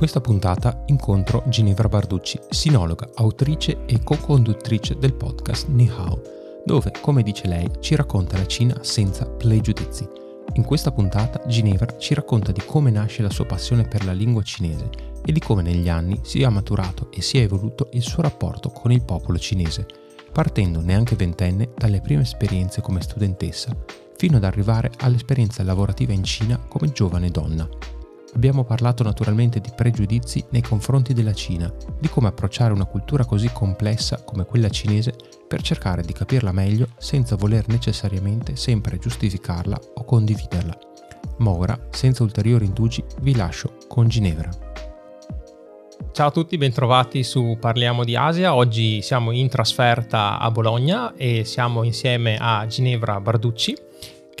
Questa puntata incontro Ginevra Barducci, sinologa, autrice e co-conduttrice del podcast Ni Hao, dove, come dice lei, ci racconta la Cina senza pregiudizi. In questa puntata Ginevra ci racconta di come nasce la sua passione per la lingua cinese e di come negli anni si è maturato e si è evoluto il suo rapporto con il popolo cinese, partendo neanche ventenne dalle prime esperienze come studentessa fino ad arrivare all'esperienza lavorativa in Cina come giovane donna. Abbiamo parlato naturalmente di pregiudizi nei confronti della Cina, di come approcciare una cultura così complessa come quella cinese per cercare di capirla meglio senza voler necessariamente sempre giustificarla o condividerla. Ma ora, senza ulteriori indugi, vi lascio con Ginevra. Ciao a tutti, bentrovati su Parliamo di Asia. Oggi siamo in trasferta a Bologna e siamo insieme a Ginevra Barducci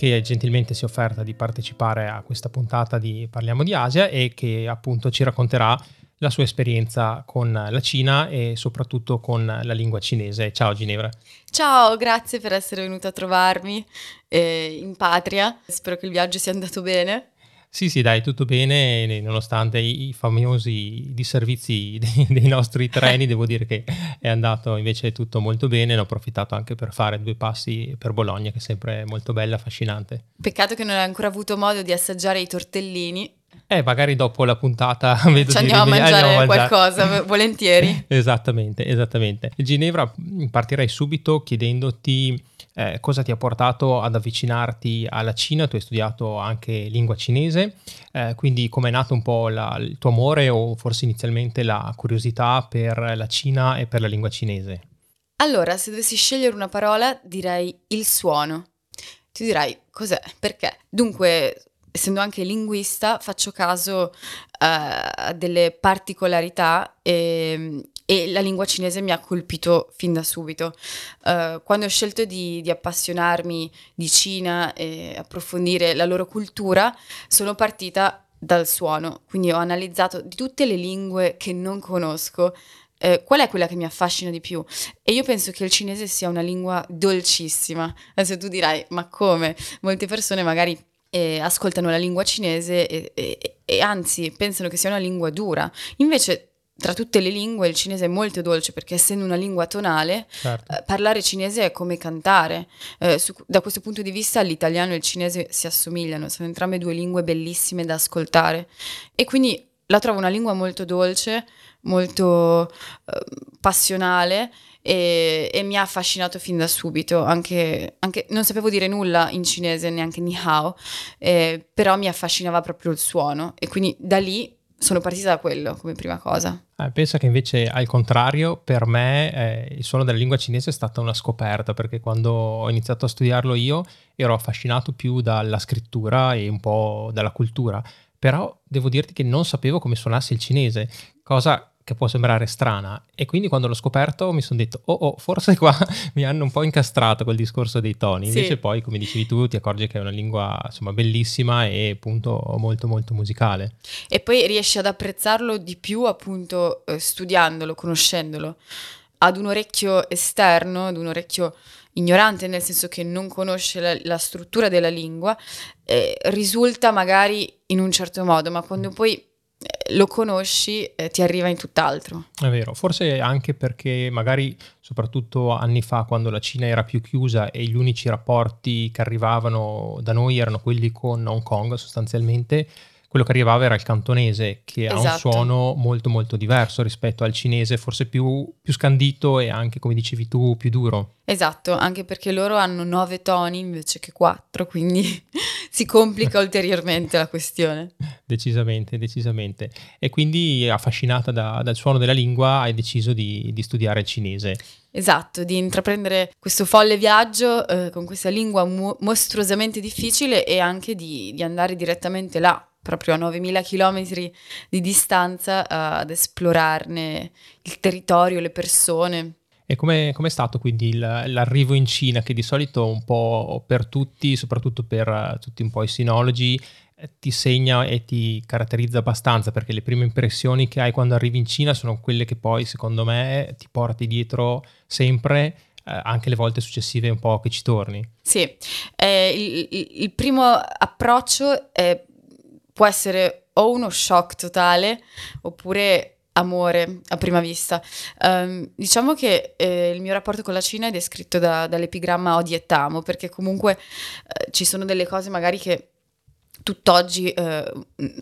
che gentilmente si è offerta di partecipare a questa puntata di Parliamo di Asia e che appunto ci racconterà la sua esperienza con la Cina e soprattutto con la lingua cinese. Ciao Ginevra. Ciao, grazie per essere venuta a trovarmi eh, in patria. Spero che il viaggio sia andato bene. Sì, sì, dai, tutto bene, nonostante i famosi disservizi dei, dei nostri treni, devo dire che è andato invece tutto molto bene, ne ho approfittato anche per fare due passi per Bologna, che è sempre molto bella, affascinante. Peccato che non hai ancora avuto modo di assaggiare i tortellini. Eh, magari dopo la puntata vedo Ci andiamo, a mangiare, andiamo a mangiare qualcosa, volentieri. esattamente, esattamente. Ginevra, partirei subito chiedendoti eh, cosa ti ha portato ad avvicinarti alla Cina? Tu hai studiato anche lingua cinese, eh, quindi come è nato un po' la, il tuo amore o forse inizialmente la curiosità per la Cina e per la lingua cinese? Allora, se dovessi scegliere una parola, direi il suono. Ti direi cos'è, perché? Dunque, essendo anche linguista, faccio caso uh, a delle particolarità e, e la lingua cinese mi ha colpito fin da subito. Uh, quando ho scelto di, di, appassionarmi di Cina e approfondire la loro cultura, sono partita dal suono, quindi ho analizzato di tutte le lingue che non conosco. Eh, qual è quella che mi affascina di più? E io penso che il cinese sia una lingua dolcissima. Adesso tu dirai, ma come? Molte persone magari eh, ascoltano la lingua cinese e, e, e, anzi pensano che sia una lingua dura. Invece tra tutte le lingue il cinese è molto dolce perché essendo una lingua tonale, certo. eh, parlare cinese è come cantare. Eh, su, da questo punto di vista l'italiano e il cinese si assomigliano, sono entrambe due lingue bellissime da ascoltare e quindi la trovo una lingua molto dolce, molto eh, passionale e, e, mi ha affascinato fin da subito, anche, anche, non sapevo dire nulla in cinese, neanche ni hao, eh, però mi affascinava proprio il suono e quindi da lì sono partita da quello come prima cosa. Eh, pensa che invece al contrario, per me eh, il suono della lingua cinese è stata una scoperta, perché quando ho iniziato a studiarlo io ero affascinato più dalla scrittura e un po' dalla cultura, però devo dirti che non sapevo come suonasse il cinese, cosa che può sembrare strana. E quindi quando l'ho scoperto mi sono detto oh, oh forse qua mi hanno un po' incastrato quel discorso dei toni. Invece sì. poi come dicevi tu ti accorgi che è una lingua insomma bellissima e appunto molto molto musicale. E poi riesci ad apprezzarlo di più appunto eh, studiandolo conoscendolo ad un orecchio esterno ad un orecchio ignorante nel senso che non conosce la, la struttura della lingua eh, risulta magari in un certo modo ma quando poi eh, lo conosci, eh, ti arriva in tutt'altro. È vero, forse anche perché magari soprattutto anni fa quando la Cina era più chiusa e gli unici rapporti che arrivavano da noi erano quelli con Hong Kong sostanzialmente, quello che arrivava era il cantonese, che esatto. ha un esatto. suono molto molto diverso rispetto al cinese, forse più, più, scandito e anche, come dicevi tu, più duro. Esatto, anche perché loro hanno nove toni invece che quattro, quindi si complica ulteriormente la questione. Decisamente, decisamente. E quindi, affascinata da, dal suono della lingua, hai deciso di, di studiare il cinese. Esatto, di intraprendere questo folle viaggio eh, con questa lingua mo- mostruosamente difficile e anche di, di andare direttamente là proprio a 9000 km di distanza uh, ad esplorarne il territorio, le persone. E come è stato quindi l'arrivo in Cina, che di solito un po' per tutti, soprattutto per uh, tutti un po' i sinologi, eh, ti segna e ti caratterizza abbastanza perché le prime impressioni che hai quando arrivi in Cina sono quelle che poi secondo me ti porti dietro sempre eh, anche le volte successive un po' che ci torni. Sì, eh, il, il, primo approccio è, può essere o uno shock totale oppure amore a prima vista. Um, diciamo che eh, il mio rapporto con la Cina è descritto da, dall'epigramma odi e tamo, perché comunque eh, ci sono delle cose magari che tutt'oggi eh,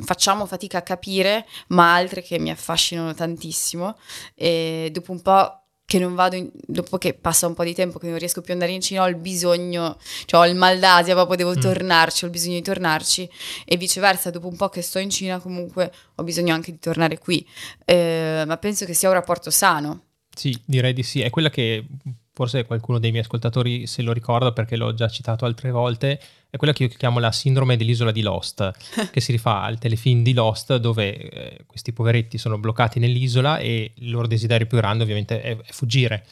facciamo fatica a capire, ma altre che mi affascinano tantissimo e dopo un po' che non vado, in, dopo che passa un po' di tempo che non riesco più ad andare in Cina, ho il bisogno, cioè ho il mal d'Asia, proprio devo mm. tornarci, ho il bisogno di tornarci e viceversa, dopo un po' che sto in Cina comunque ho bisogno anche di tornare qui, eh, ma penso che sia un rapporto sano. Sì, direi di sì, è quella che forse qualcuno dei miei ascoltatori se lo ricorda perché l'ho già citato altre volte, è quella che io chiamo la sindrome dell'isola di Lost, che si rifà al telefilm di Lost dove eh, questi poveretti sono bloccati nell'isola e il loro desiderio più grande ovviamente è, è, fuggire.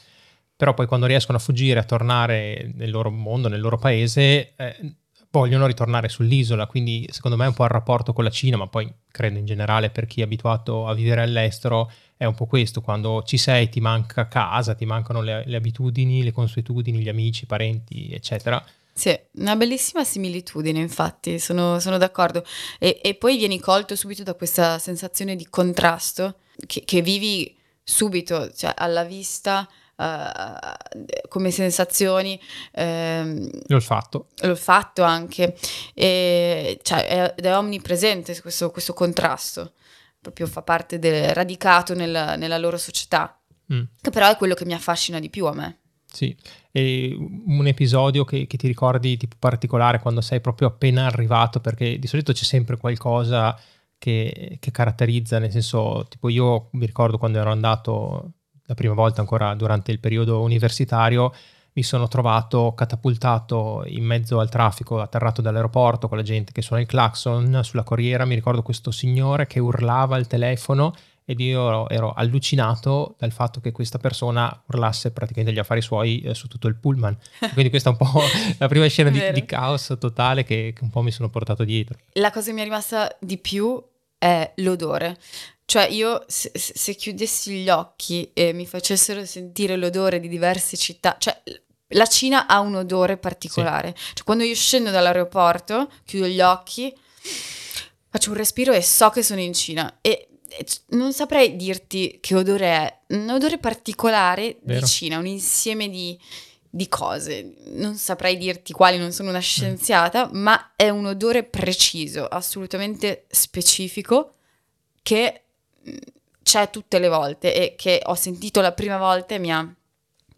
Però poi quando riescono a fuggire, a tornare nel loro mondo, nel loro paese, eh, vogliono ritornare sull'isola, quindi secondo me è un po' il rapporto con la Cina, ma poi credo in generale per chi è abituato a vivere all'estero è un po' questo, quando ci sei ti manca casa, ti mancano le, le abitudini, le consuetudini, gli amici, i parenti, eccetera sì, una bellissima similitudine, infatti, sono, sono d'accordo. E, e, poi vieni colto subito da questa sensazione di contrasto che, che vivi subito, cioè alla vista, uh, come sensazioni. Um, l'olfatto. L'olfatto anche. E, cioè, è, è omnipresente questo, questo, contrasto, proprio fa parte del radicato nel, nella loro società, mm. che però è quello che mi affascina di più a me. Sì, e un episodio che, che, ti ricordi tipo particolare quando sei proprio appena arrivato, perché di solito c'è sempre qualcosa che, che caratterizza, nel senso, tipo io mi ricordo quando ero andato la prima volta ancora durante il periodo universitario, mi sono trovato catapultato in mezzo al traffico, atterrato dall'aeroporto con la gente che suona il clacson sulla corriera, mi ricordo questo signore che urlava al telefono ed io ero, allucinato dal fatto che questa persona urlasse praticamente gli affari suoi eh, su tutto il pullman. Quindi questa è un po' la prima scena di, di, caos totale che, che un po' mi sono portato dietro. La cosa che mi è rimasta di più è l'odore. Cioè io se, se chiudessi gli occhi e mi facessero sentire l'odore di diverse città, cioè la Cina ha un odore particolare. Sì. Cioè, quando io scendo dall'aeroporto, chiudo gli occhi, faccio un respiro e so che sono in Cina. E non saprei dirti che odore è, un odore particolare Vero. di Cina, un insieme di, di, cose. Non saprei dirti quali, non sono una mm. scienziata, mm. ma è un odore preciso, assolutamente specifico, che mm, c'è tutte le volte e che ho sentito la prima volta e mi ha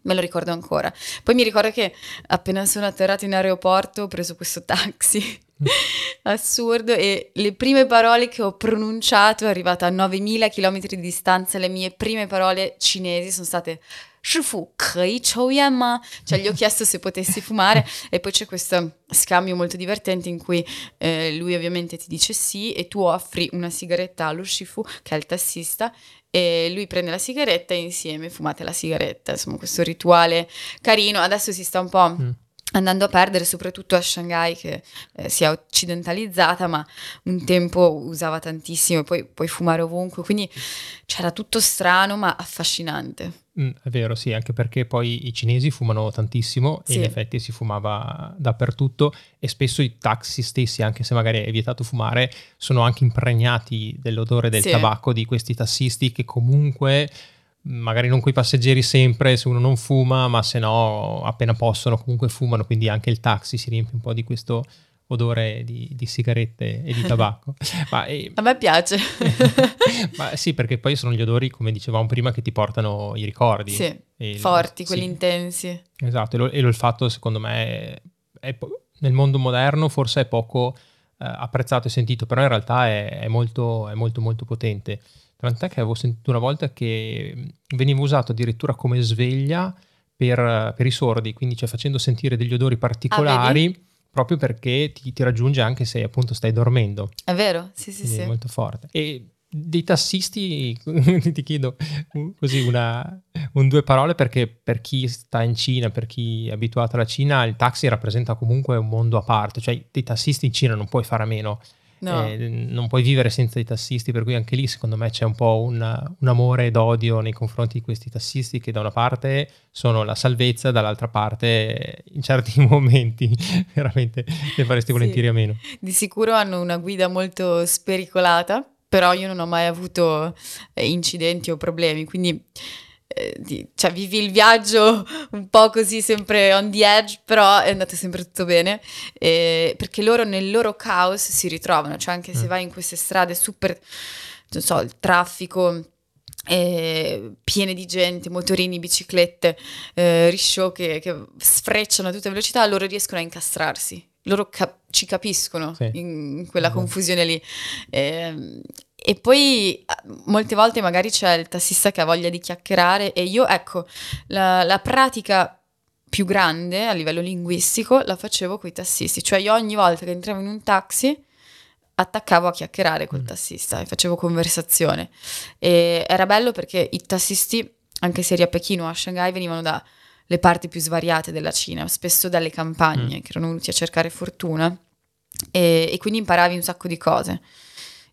Me lo ricordo ancora. Poi mi ricordo che appena sono atterrato in aeroporto ho preso questo taxi assurdo. E le prime parole che ho pronunciato, arrivata a 9000 km di distanza, le mie prime parole cinesi sono state Shifu, kei chouyan ma? Cioè gli ho chiesto se potessi fumare. E poi c'è questo scambio molto divertente in cui eh, lui ovviamente ti dice sì e tu offri una sigaretta allo Shifu che è il tassista e lui prende la sigaretta e insieme fumate la sigaretta, insomma questo rituale carino, adesso si sta un po'... Mm andando a perdere soprattutto a Shanghai che eh, si è occidentalizzata ma un tempo usava tantissimo e poi puoi fumare ovunque quindi c'era tutto strano ma affascinante mm, è vero sì anche perché poi i cinesi fumano tantissimo sì. e in effetti si fumava dappertutto e spesso i taxi stessi anche se magari è vietato fumare sono anche impregnati dell'odore del sì. tabacco di questi tassisti che comunque magari non coi passeggeri sempre se uno non fuma, ma se no appena possono comunque fumano, quindi anche il taxi si riempie un po' di questo odore di, di sigarette e di tabacco. ma, e, A me piace. ma sì, perché poi sono gli odori, come dicevamo prima, che ti portano i ricordi. Sì, il, forti, quelli sì. intensi. Esatto, e, lo, e l'olfatto secondo me è, è, nel mondo moderno forse è poco eh, apprezzato e sentito, però in realtà è, è molto, molto molto potente. Tant'è che avevo sentito una volta che veniva usato addirittura come sveglia per, per i sordi, quindi cioè facendo sentire degli odori particolari. Ah, proprio perché ti, ti, raggiunge anche se appunto stai dormendo. È vero, sì, sì, sì. È molto forte. E dei tassisti, ti chiedo così una, un due parole perché per chi sta in Cina, per chi è abituato alla Cina, il taxi rappresenta comunque un mondo a parte, cioè dei tassisti in Cina non puoi fare a meno. No. Eh, non puoi vivere senza i tassisti, per cui anche lì secondo me c'è un po' un, un amore ed odio nei confronti di questi tassisti che da una parte sono la salvezza, dall'altra parte in certi momenti veramente ne faresti sì. volentieri a meno. Di sicuro hanno una guida molto spericolata, però io non ho mai avuto eh, incidenti o problemi, quindi eh, di, cioè, vivi il viaggio un po' così sempre on the edge, però è andato sempre tutto bene, eh, perché loro nel loro caos si ritrovano, cioè anche se mm. vai in queste strade super, non so, il traffico eh, piene di gente, motorini, biciclette, eh, risciò che, che, sfrecciano a tutta velocità, loro riescono a incastrarsi loro cap- ci capiscono sì. in, in, quella confusione lì. Eh, e poi molte volte magari c'è il tassista che ha voglia di chiacchierare e io, ecco, la, la pratica più grande a livello linguistico la facevo con i tassisti, cioè io ogni volta che entravo in un taxi attaccavo a chiacchierare col mm. tassista e facevo conversazione. E era bello perché i tassisti, anche se eri a Pechino o a Shanghai, venivano da le parti più svariate della Cina, spesso dalle campagne, mm. che erano venuti a cercare fortuna, e, e, quindi imparavi un sacco di cose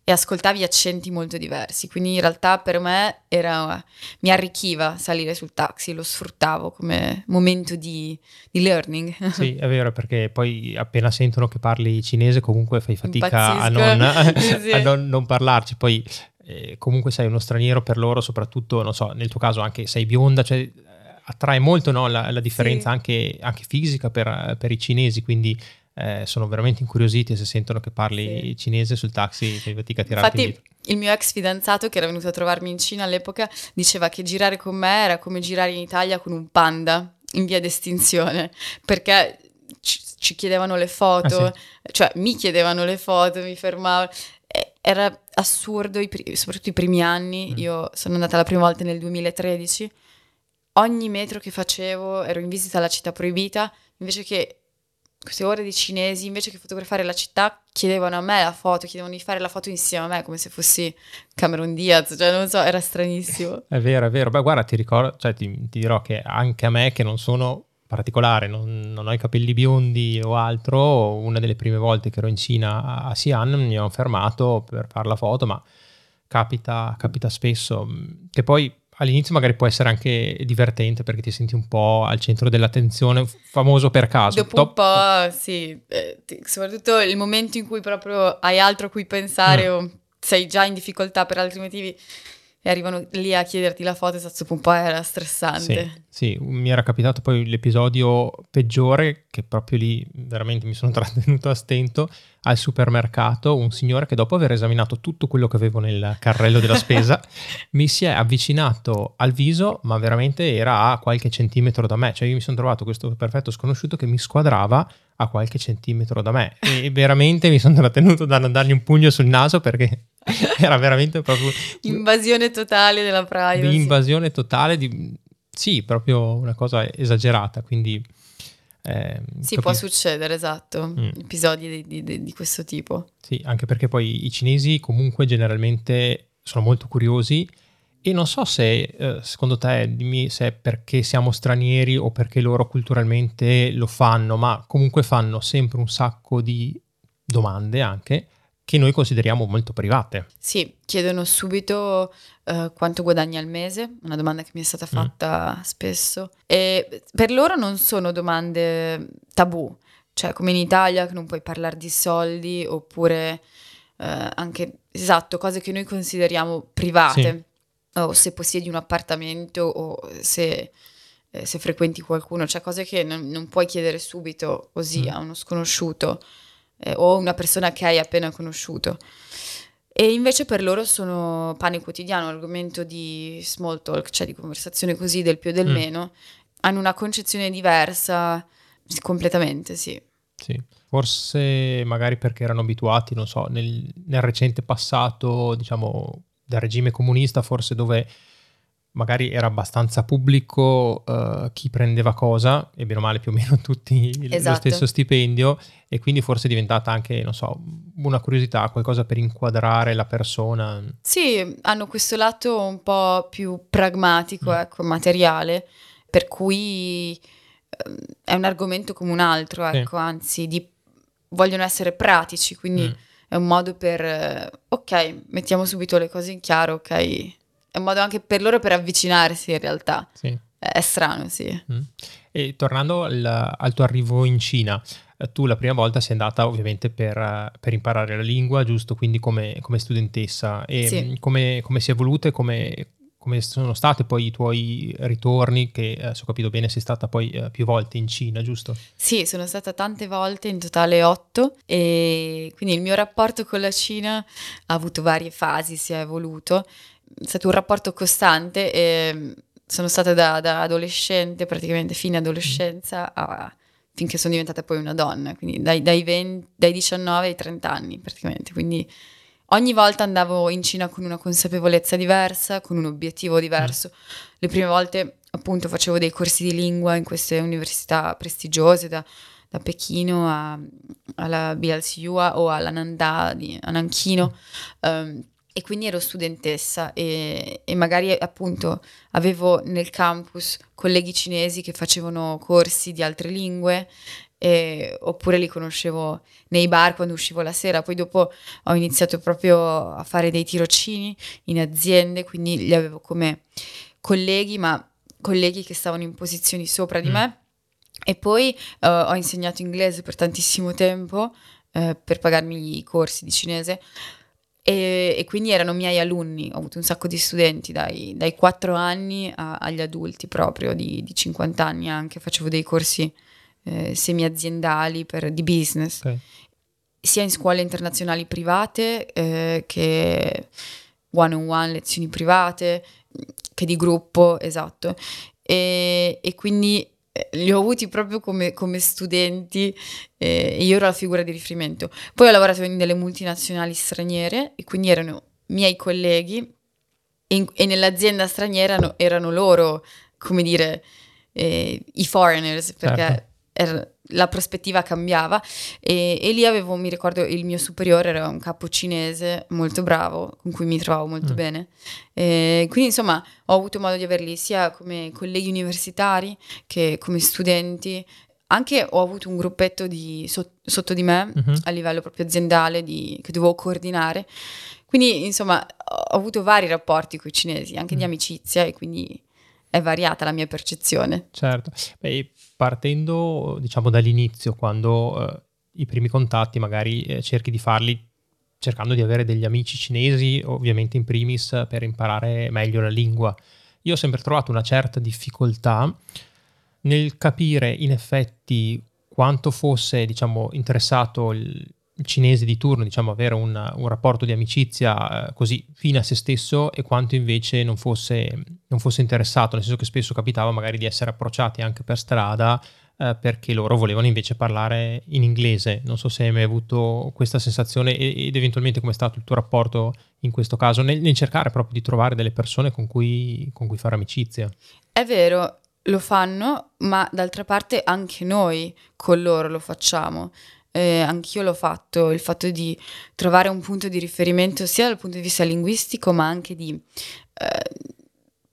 e ascoltavi accenti molto diversi, quindi in realtà per me era, mi arricchiva salire sul taxi, lo sfruttavo come momento di, di learning. Sì, è vero, perché poi appena sentono che parli cinese comunque fai fatica a, non, sì. a non, non parlarci, poi eh, comunque sei uno straniero per loro, soprattutto, non so, nel tuo caso anche sei bionda, cioè attrae molto no, la, la, differenza sì. anche, anche, fisica per, per, i cinesi, quindi eh, sono veramente incuriositi se sentono che parli sì. cinese sul taxi, fai fatica a tirarti Infatti, il mio ex fidanzato che era venuto a trovarmi in Cina all'epoca diceva che girare con me era come girare in Italia con un panda in via d'estinzione, perché ci, ci chiedevano le foto, ah, sì. cioè mi chiedevano le foto, mi fermavano era assurdo, i pri- soprattutto i primi anni. Mm. Io sono andata la prima volta nel 2013 ogni metro che facevo ero in visita alla città proibita, invece che queste ore di cinesi, invece che fotografare la città, chiedevano a me la foto, chiedevano di fare la foto insieme a me, come se fossi Cameron Diaz, cioè non so, era stranissimo. È vero, è vero. Beh, guarda, ti ricordo, cioè ti, ti dirò che anche a me, che non sono particolare, non, non, ho i capelli biondi o altro, una delle prime volte che ero in Cina a Xi'an mi ho fermato per fare la foto, ma capita, capita spesso, che poi all'inizio magari può essere anche divertente perché ti senti un po' al centro dell'attenzione, famoso per caso. Dopo Top... un po', sì, eh, soprattutto il momento in cui proprio hai altro a cui pensare mm. o sei già in difficoltà per altri motivi e arrivano lì a chiederti la foto, esatto, un po' era stressante. Sì, sì, mi era capitato poi l'episodio peggiore, che proprio lì veramente mi sono trattenuto a stento, al supermercato, un signore che dopo aver esaminato tutto quello che avevo nel carrello della spesa, mi si è avvicinato al viso, ma veramente era a qualche centimetro da me, cioè io mi sono trovato questo perfetto sconosciuto che mi squadrava a qualche centimetro da me e veramente mi sono trattenuto da non dargli un pugno sul naso perché era veramente proprio... Invasione totale della privacy. Invasione totale, di... sì, proprio una cosa esagerata, quindi... Eh, sì, capi... può succedere, esatto, mm. episodi di, di, di, questo tipo. Sì, anche perché poi i cinesi comunque generalmente sono molto curiosi e non so se, eh, secondo te, dimmi se è perché siamo stranieri o perché loro culturalmente lo fanno, ma comunque fanno sempre un sacco di domande anche che noi consideriamo molto private. Sì, chiedono subito uh, quanto guadagni al mese, una domanda che mi è stata mm. fatta mm. spesso. E per loro non sono domande tabù, cioè come in Italia che non puoi parlare di soldi oppure uh, anche, esatto, cose che noi consideriamo private, sì. O se possiedi un appartamento o se, eh, se frequenti qualcuno, cioè cose che non, non puoi chiedere subito così mm. a uno sconosciuto eh, o una persona che hai appena conosciuto. E invece per loro sono pane quotidiano, argomento di small talk, cioè di conversazione così del più e del mm. meno. Hanno una concezione diversa, completamente, sì. Sì, forse magari perché erano abituati, non so, nel, nel recente passato, diciamo, del regime comunista, forse dove magari era abbastanza pubblico uh, chi prendeva cosa, e bene o male più o meno tutti esatto. lo stesso stipendio, e quindi forse è diventata anche, non so, una curiosità, qualcosa per inquadrare la persona. Sì, hanno questo lato un po' più pragmatico, mm. ecco, materiale, per cui ehm, è un argomento come un altro, ecco, sì. anzi, di, vogliono essere pratici, quindi... Mm è un modo per, ok, mettiamo subito le cose in chiaro, ok, è un modo anche per loro per avvicinarsi in realtà. Sì. È strano, sì. Mm. E tornando al, al, tuo arrivo in Cina, eh, tu la prima volta sei andata ovviamente per, per imparare la lingua, giusto? Quindi come, come studentessa. E sì. come, come si è evoluta e come, come sono state poi i tuoi ritorni, che eh, se ho capito bene sei stata poi eh, più volte in Cina, giusto? Sì, sono stata tante volte, in totale otto, e quindi il mio rapporto con la Cina ha avuto varie fasi, si è evoluto, è stato un rapporto costante e sono stata da, da adolescente, praticamente fine adolescenza, a, finché sono diventata poi una donna, quindi dai, dai, 20, dai 19 ai 30 anni praticamente, quindi ogni volta andavo in Cina con una consapevolezza diversa, con un obiettivo diverso. Mm. Le prime volte appunto facevo dei corsi di lingua in queste università prestigiose da, da Pechino a, alla BLCU o alla Nanda di, a Nanchino. Um, e quindi ero studentessa e, e, magari appunto avevo nel campus colleghi cinesi che facevano corsi di altre lingue e, oppure li conoscevo nei bar quando uscivo la sera, poi dopo ho iniziato proprio a fare dei tirocini in aziende, quindi li avevo come colleghi, ma colleghi che stavano in posizioni sopra di mm. me. E poi uh, ho insegnato inglese per tantissimo tempo uh, per pagarmi i corsi di cinese. E, e, quindi erano miei alunni, ho avuto un sacco di studenti dai, dai 4 anni a, agli adulti proprio di, di 50 anni anche, facevo dei corsi eh, semi-aziendali per, di business, okay. sia in scuole internazionali private eh, che one-on-one, lezioni private, che di gruppo, esatto. E, e quindi eh, li ho avuti proprio come, come studenti eh, e io ero la figura di riferimento. Poi ho lavorato in delle multinazionali straniere e quindi erano miei colleghi e, in, e nell'azienda straniera erano, erano loro, come dire, eh, i foreigners, perché certo er, la prospettiva cambiava e, e, lì avevo, mi ricordo, il mio superiore era un capo cinese molto bravo, con cui mi trovavo molto mm. bene. E quindi insomma ho avuto modo di averli sia come colleghi universitari che come studenti. Anche ho avuto un gruppetto di, so, sotto di me mm-hmm. a livello proprio aziendale di, che dovevo coordinare. Quindi insomma ho avuto vari rapporti con i cinesi, anche mm. di amicizia e quindi è variata la mia percezione. Certo. Beh, partendo diciamo dall'inizio, quando eh, i primi contatti magari eh, cerchi di farli cercando di avere degli amici cinesi, ovviamente in primis per imparare meglio la lingua. Io ho sempre trovato una certa difficoltà nel capire in effetti quanto fosse diciamo, interessato il, cinese di turno, diciamo, avere un, un rapporto di amicizia eh, così fine a se stesso e quanto invece non fosse, non fosse, interessato, nel senso che spesso capitava magari di essere approcciati anche per strada eh, perché loro volevano invece parlare in inglese. Non so se hai mai avuto questa sensazione ed eventualmente come è stato il tuo rapporto in questo caso, nel, nel cercare proprio di trovare delle persone con cui, con cui fare amicizia. È vero, lo fanno, ma d'altra parte anche noi con loro lo facciamo eh, anch'io l'ho fatto, il fatto di trovare un punto di riferimento sia dal punto di vista linguistico ma anche di eh,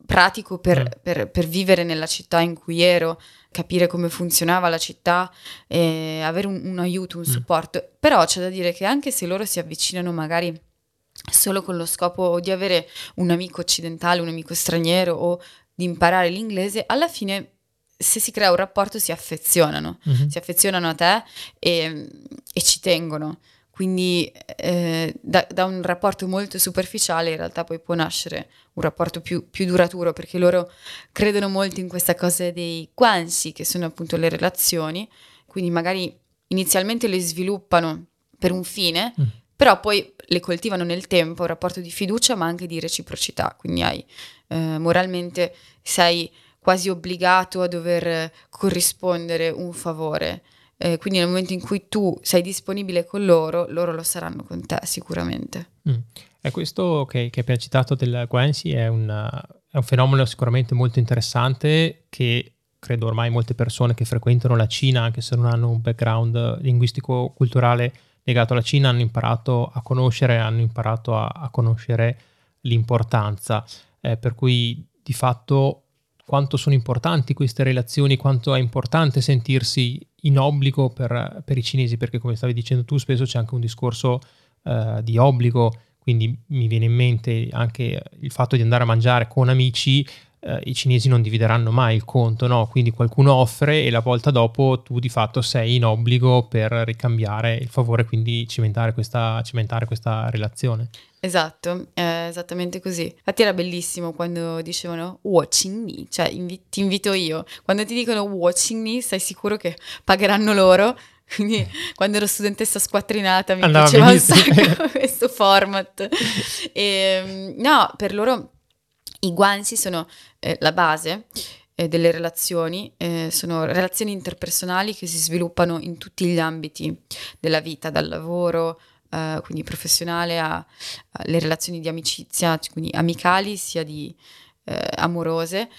pratico per, mm. per, per, vivere nella città in cui ero, capire come funzionava la città, e avere un, un aiuto, un mm. supporto. Però c'è da dire che anche se loro si avvicinano magari solo con lo scopo di avere un amico occidentale, un amico straniero o di imparare l'inglese, alla fine se si crea un rapporto si affezionano, mm-hmm. si affezionano a te e, e ci tengono. Quindi eh, da, da, un rapporto molto superficiale in realtà poi può nascere un rapporto più, più, duraturo perché loro credono molto in questa cosa dei guanxi che sono appunto le relazioni, quindi magari inizialmente le sviluppano per un fine, mm. però poi le coltivano nel tempo, un rapporto di fiducia ma anche di reciprocità, quindi hai eh, moralmente sei quasi obbligato a dover corrispondere un favore. Eh, quindi nel momento in cui tu sei disponibile con loro, loro lo saranno con te sicuramente. Mm. E questo che, che appena citato del Guanxi è è un fenomeno sicuramente molto interessante che credo ormai molte persone che frequentano la Cina, anche se non hanno un background linguistico-culturale legato alla Cina, hanno imparato a conoscere, hanno imparato a, a conoscere l'importanza. Eh, per cui di fatto quanto sono importanti queste relazioni, quanto è importante sentirsi in obbligo per, per i cinesi, perché come stavi dicendo tu spesso c'è anche un discorso uh, di obbligo, quindi mi viene in mente anche il fatto di andare a mangiare con amici eh, i cinesi non divideranno mai il conto, no? Quindi qualcuno offre e la volta dopo tu di fatto sei in obbligo per ricambiare il favore, quindi cimentare questa, cimentare questa relazione. Esatto, è esattamente così. Infatti era bellissimo quando dicevano watching me, cioè invi- ti invito io. Quando ti dicono watching me, sei sicuro che pagheranno loro. Quindi quando ero studentessa squattrinata mi Andava piaceva benissimo. un sacco questo format. E, ehm, no, per loro i guanzi sono eh, la base eh, delle relazioni, eh, sono relazioni interpersonali che si sviluppano in tutti gli ambiti della vita, dal lavoro, eh, quindi professionale, alle relazioni di amicizia, quindi amicali sia di eh, amorose,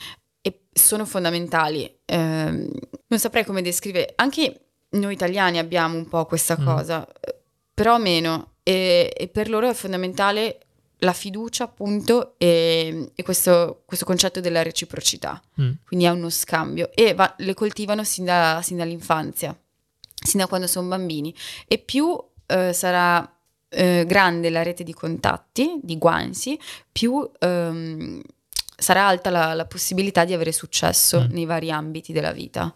e sono fondamentali. Ehm, non saprei come descrivere, anche noi italiani abbiamo un po' questa mm. cosa, però meno, e, e per loro è fondamentale la fiducia appunto e, e questo, questo, concetto della reciprocità, mm. quindi è uno scambio e va, le coltivano sin, da, sin, dall'infanzia, sin da quando sono bambini e più eh, sarà eh, grande la rete di contatti, di guanzi, più ehm, sarà alta la, la, possibilità di avere successo mm. nei vari ambiti della vita.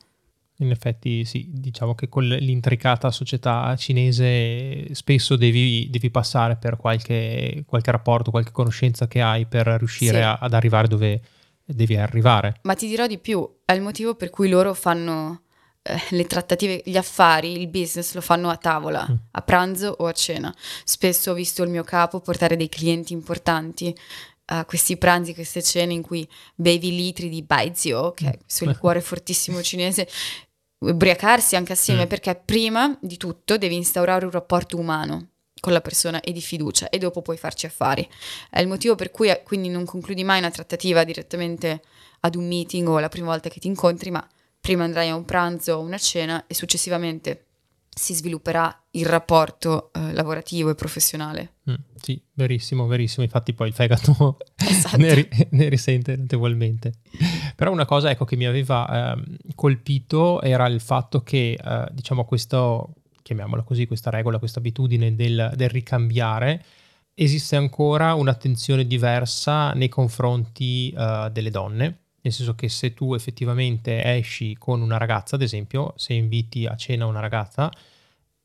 In effetti sì, diciamo che con l'intricata società cinese spesso devi, devi passare per qualche, qualche, rapporto, qualche conoscenza che hai per riuscire sì. a, ad arrivare dove devi arrivare. Ma ti dirò di più, è il motivo per cui loro fanno eh, le trattative, gli affari, il business lo fanno a tavola, mm. a pranzo o a cena. Spesso ho visto il mio capo portare dei clienti importanti a questi pranzi, queste cene in cui bevi litri di baizio, che è questo liquore fortissimo cinese, ubriacarsi anche assieme, mm. perché prima di tutto devi instaurare un rapporto umano con la persona e di fiducia e dopo puoi farci affari. È il motivo per cui quindi non concludi mai una trattativa direttamente ad un meeting o la prima volta che ti incontri, ma prima andrai a un pranzo o una cena e successivamente si svilupperà il rapporto eh, lavorativo e professionale. Mm, sì, verissimo, verissimo. Infatti poi il fegato esatto. ne, ri- ne, risente notevolmente. Però una cosa ecco, che mi aveva eh, colpito era il fatto che, eh, diciamo, questo, chiamiamola così, questa regola, questa abitudine del, del ricambiare, esiste ancora un'attenzione diversa nei confronti uh, delle donne, nel senso che se tu effettivamente esci con una ragazza, ad esempio, se inviti a cena una ragazza,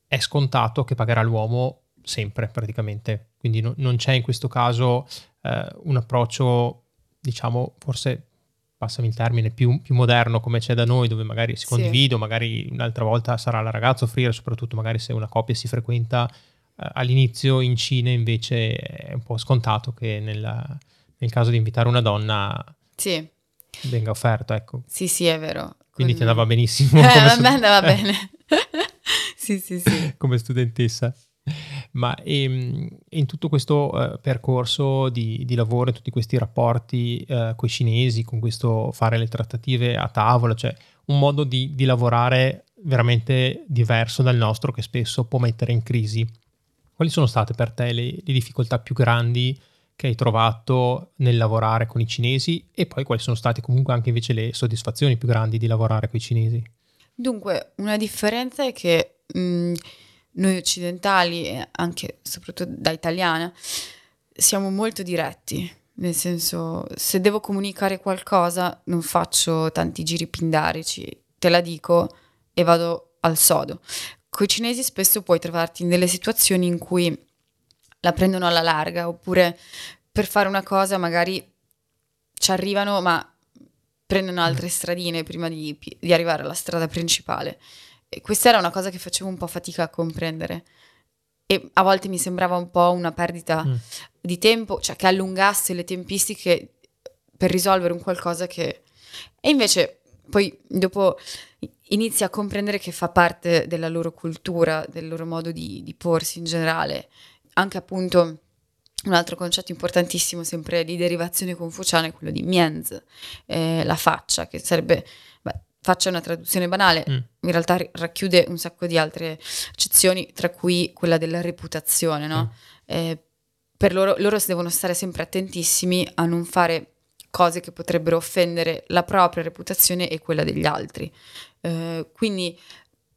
è scontato che pagherà l'uomo sempre praticamente. Quindi no, non c'è in questo caso eh, un approccio, diciamo, forse passami il termine, più, più, moderno come c'è da noi, dove magari si condivide, sì. magari un'altra volta sarà la ragazza a offrire, soprattutto magari se una coppia si frequenta eh, all'inizio in Cina invece è un po' scontato che nella, nel caso di invitare una donna sì. venga offerto, ecco. Sì, sì, è vero. Quindi Con... ti andava benissimo. Eh, a me andava bene. sì, sì, sì. come studentessa. Ma ehm, in tutto questo uh, percorso di, di, lavoro, tutti questi rapporti uh, con i cinesi, con questo fare le trattative a tavola, cioè un modo di, di, lavorare veramente diverso dal nostro che spesso può mettere in crisi. Quali sono state per te le, le difficoltà più grandi che hai trovato nel lavorare con i cinesi e poi quali sono state comunque anche invece le soddisfazioni più grandi di lavorare con i cinesi? Dunque, una differenza è che mh, noi occidentali, e anche soprattutto da italiana, siamo molto diretti. Nel senso, se devo comunicare qualcosa, non faccio tanti giri pindarici, te la dico e vado al sodo. Con i cinesi spesso puoi trovarti in delle situazioni in cui la prendono alla larga, oppure per fare una cosa magari ci arrivano, ma prendono altre stradine prima di, di arrivare alla strada principale. E questa era una cosa che facevo un po' fatica a comprendere. E a volte mi sembrava un po' una perdita mm. di tempo, cioè che allungasse le tempistiche per risolvere un qualcosa che... E invece poi dopo inizi a comprendere che fa parte della loro cultura, del loro modo di, di porsi in generale, anche appunto un altro concetto importantissimo, sempre di derivazione confuciana, è quello di mienz, eh, la faccia, che sarebbe, faccia una traduzione banale, mm. in realtà racchiude un sacco di altre accezioni, tra cui quella della reputazione, no? Mm. Eh, per loro, loro devono stare sempre attentissimi a non fare cose che potrebbero offendere la propria reputazione e quella degli altri. Eh, quindi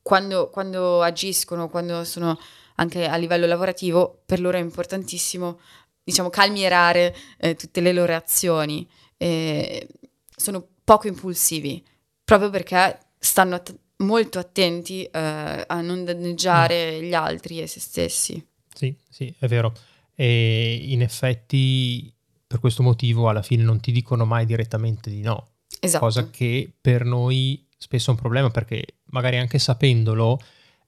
quando, quando agiscono, quando sono anche a livello lavorativo, per loro è importantissimo, diciamo, calmierare eh, tutte le loro azioni. Eh, sono poco impulsivi, proprio perché stanno att- molto attenti eh, a non danneggiare mm. gli altri e se stessi. Sì, sì, è vero. E in effetti per questo motivo alla fine non ti dicono mai direttamente di no. Esatto. Cosa che per noi spesso è un problema perché magari anche sapendolo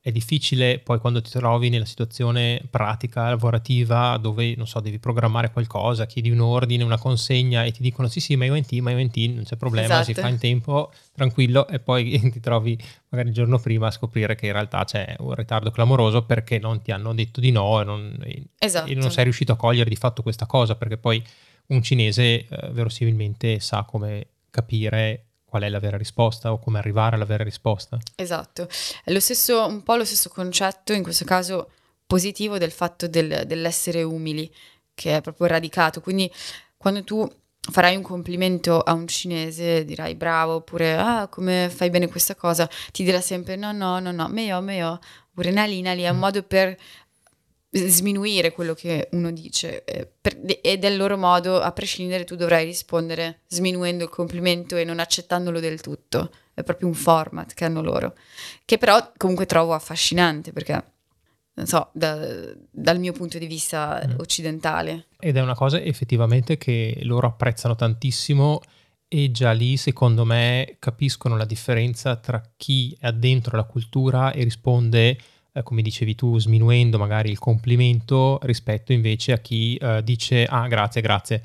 è difficile poi quando ti trovi nella situazione pratica, lavorativa, dove, non so, devi programmare qualcosa, chiedi un ordine, una consegna e ti dicono sì sì, ma io in team, ma io in team, non c'è problema, esatto. si fa in tempo, tranquillo, e poi ti trovi magari il giorno prima a scoprire che in realtà c'è un ritardo clamoroso perché non ti hanno detto di no e non, esatto. e non sei riuscito a cogliere di fatto questa cosa, perché poi un cinese eh, verosimilmente sa come capire qual è la vera risposta o come arrivare alla vera risposta. Esatto, è lo stesso, un po' lo stesso concetto, in questo caso positivo, del fatto del, dell'essere umili, che è proprio radicato. Quindi quando tu farai un complimento a un cinese, dirai bravo, oppure ah, come fai bene questa cosa, ti dirà sempre no, no, no, no, meglio, meglio, oppure nali, nali, è un mm. modo per sminuire quello che uno dice eh, per, e del loro modo, a prescindere, tu dovrai rispondere sminuendo il complimento e non accettandolo del tutto. È proprio un format che hanno loro, che però comunque trovo affascinante perché, non so, da, dal mio punto di vista mm. occidentale. Ed è una cosa effettivamente che loro apprezzano tantissimo e già lì, secondo me, capiscono la differenza tra chi è addentro la cultura e risponde eh, come dicevi tu, sminuendo magari il complimento rispetto invece a chi eh, dice ah grazie, grazie.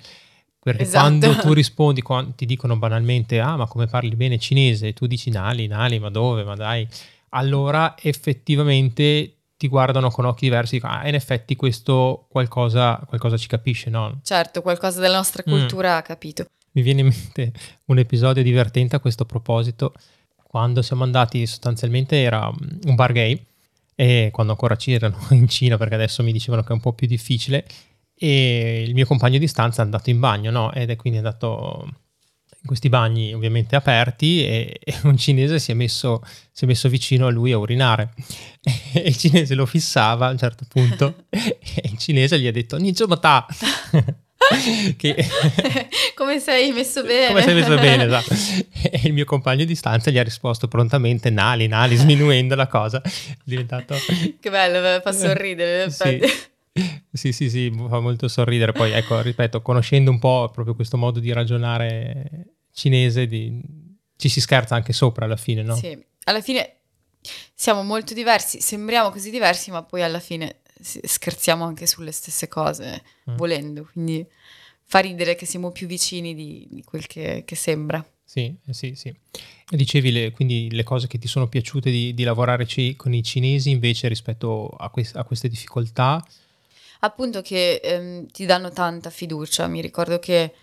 Perché esatto. quando tu rispondi, quando ti dicono banalmente ah ma come parli bene cinese, tu dici Nali, Nali, ma dove, ma dai, allora effettivamente ti guardano con occhi diversi, ah, in effetti questo qualcosa, qualcosa ci capisce, no? Certo, qualcosa della nostra mm. cultura mm. ha capito. Mi viene in mente un episodio divertente a questo proposito, quando siamo andati sostanzialmente era un bar gay e quando ancora c'erano in Cina, perché adesso mi dicevano che è un po' più difficile, e il mio compagno di stanza è andato in bagno, no? Ed è quindi andato in questi bagni ovviamente aperti e, e un cinese si è, messo, si è, messo, vicino a lui a urinare e il cinese lo fissava a un certo punto e il cinese gli ha detto Nijomata che... come sei messo bene come sei messo bene esatto. e il mio compagno di stanza gli ha risposto prontamente Nali Nali sminuendo la cosa è diventato che bello fa sorridere sì. sì sì sì fa molto sorridere poi ecco ripeto conoscendo un po' proprio questo modo di ragionare cinese di... ci si scherza anche sopra alla fine no? sì alla fine siamo molto diversi sembriamo così diversi ma poi alla fine scherziamo anche sulle stesse cose, mm. volendo, quindi fa ridere che siamo più vicini di, di quel che, che, sembra. Sì, eh, sì, sì. E dicevi le, quindi le cose che ti sono piaciute di, di lavorare ci, con i cinesi invece rispetto a, quest, a queste difficoltà? Appunto che ehm, ti danno tanta fiducia, mi ricordo che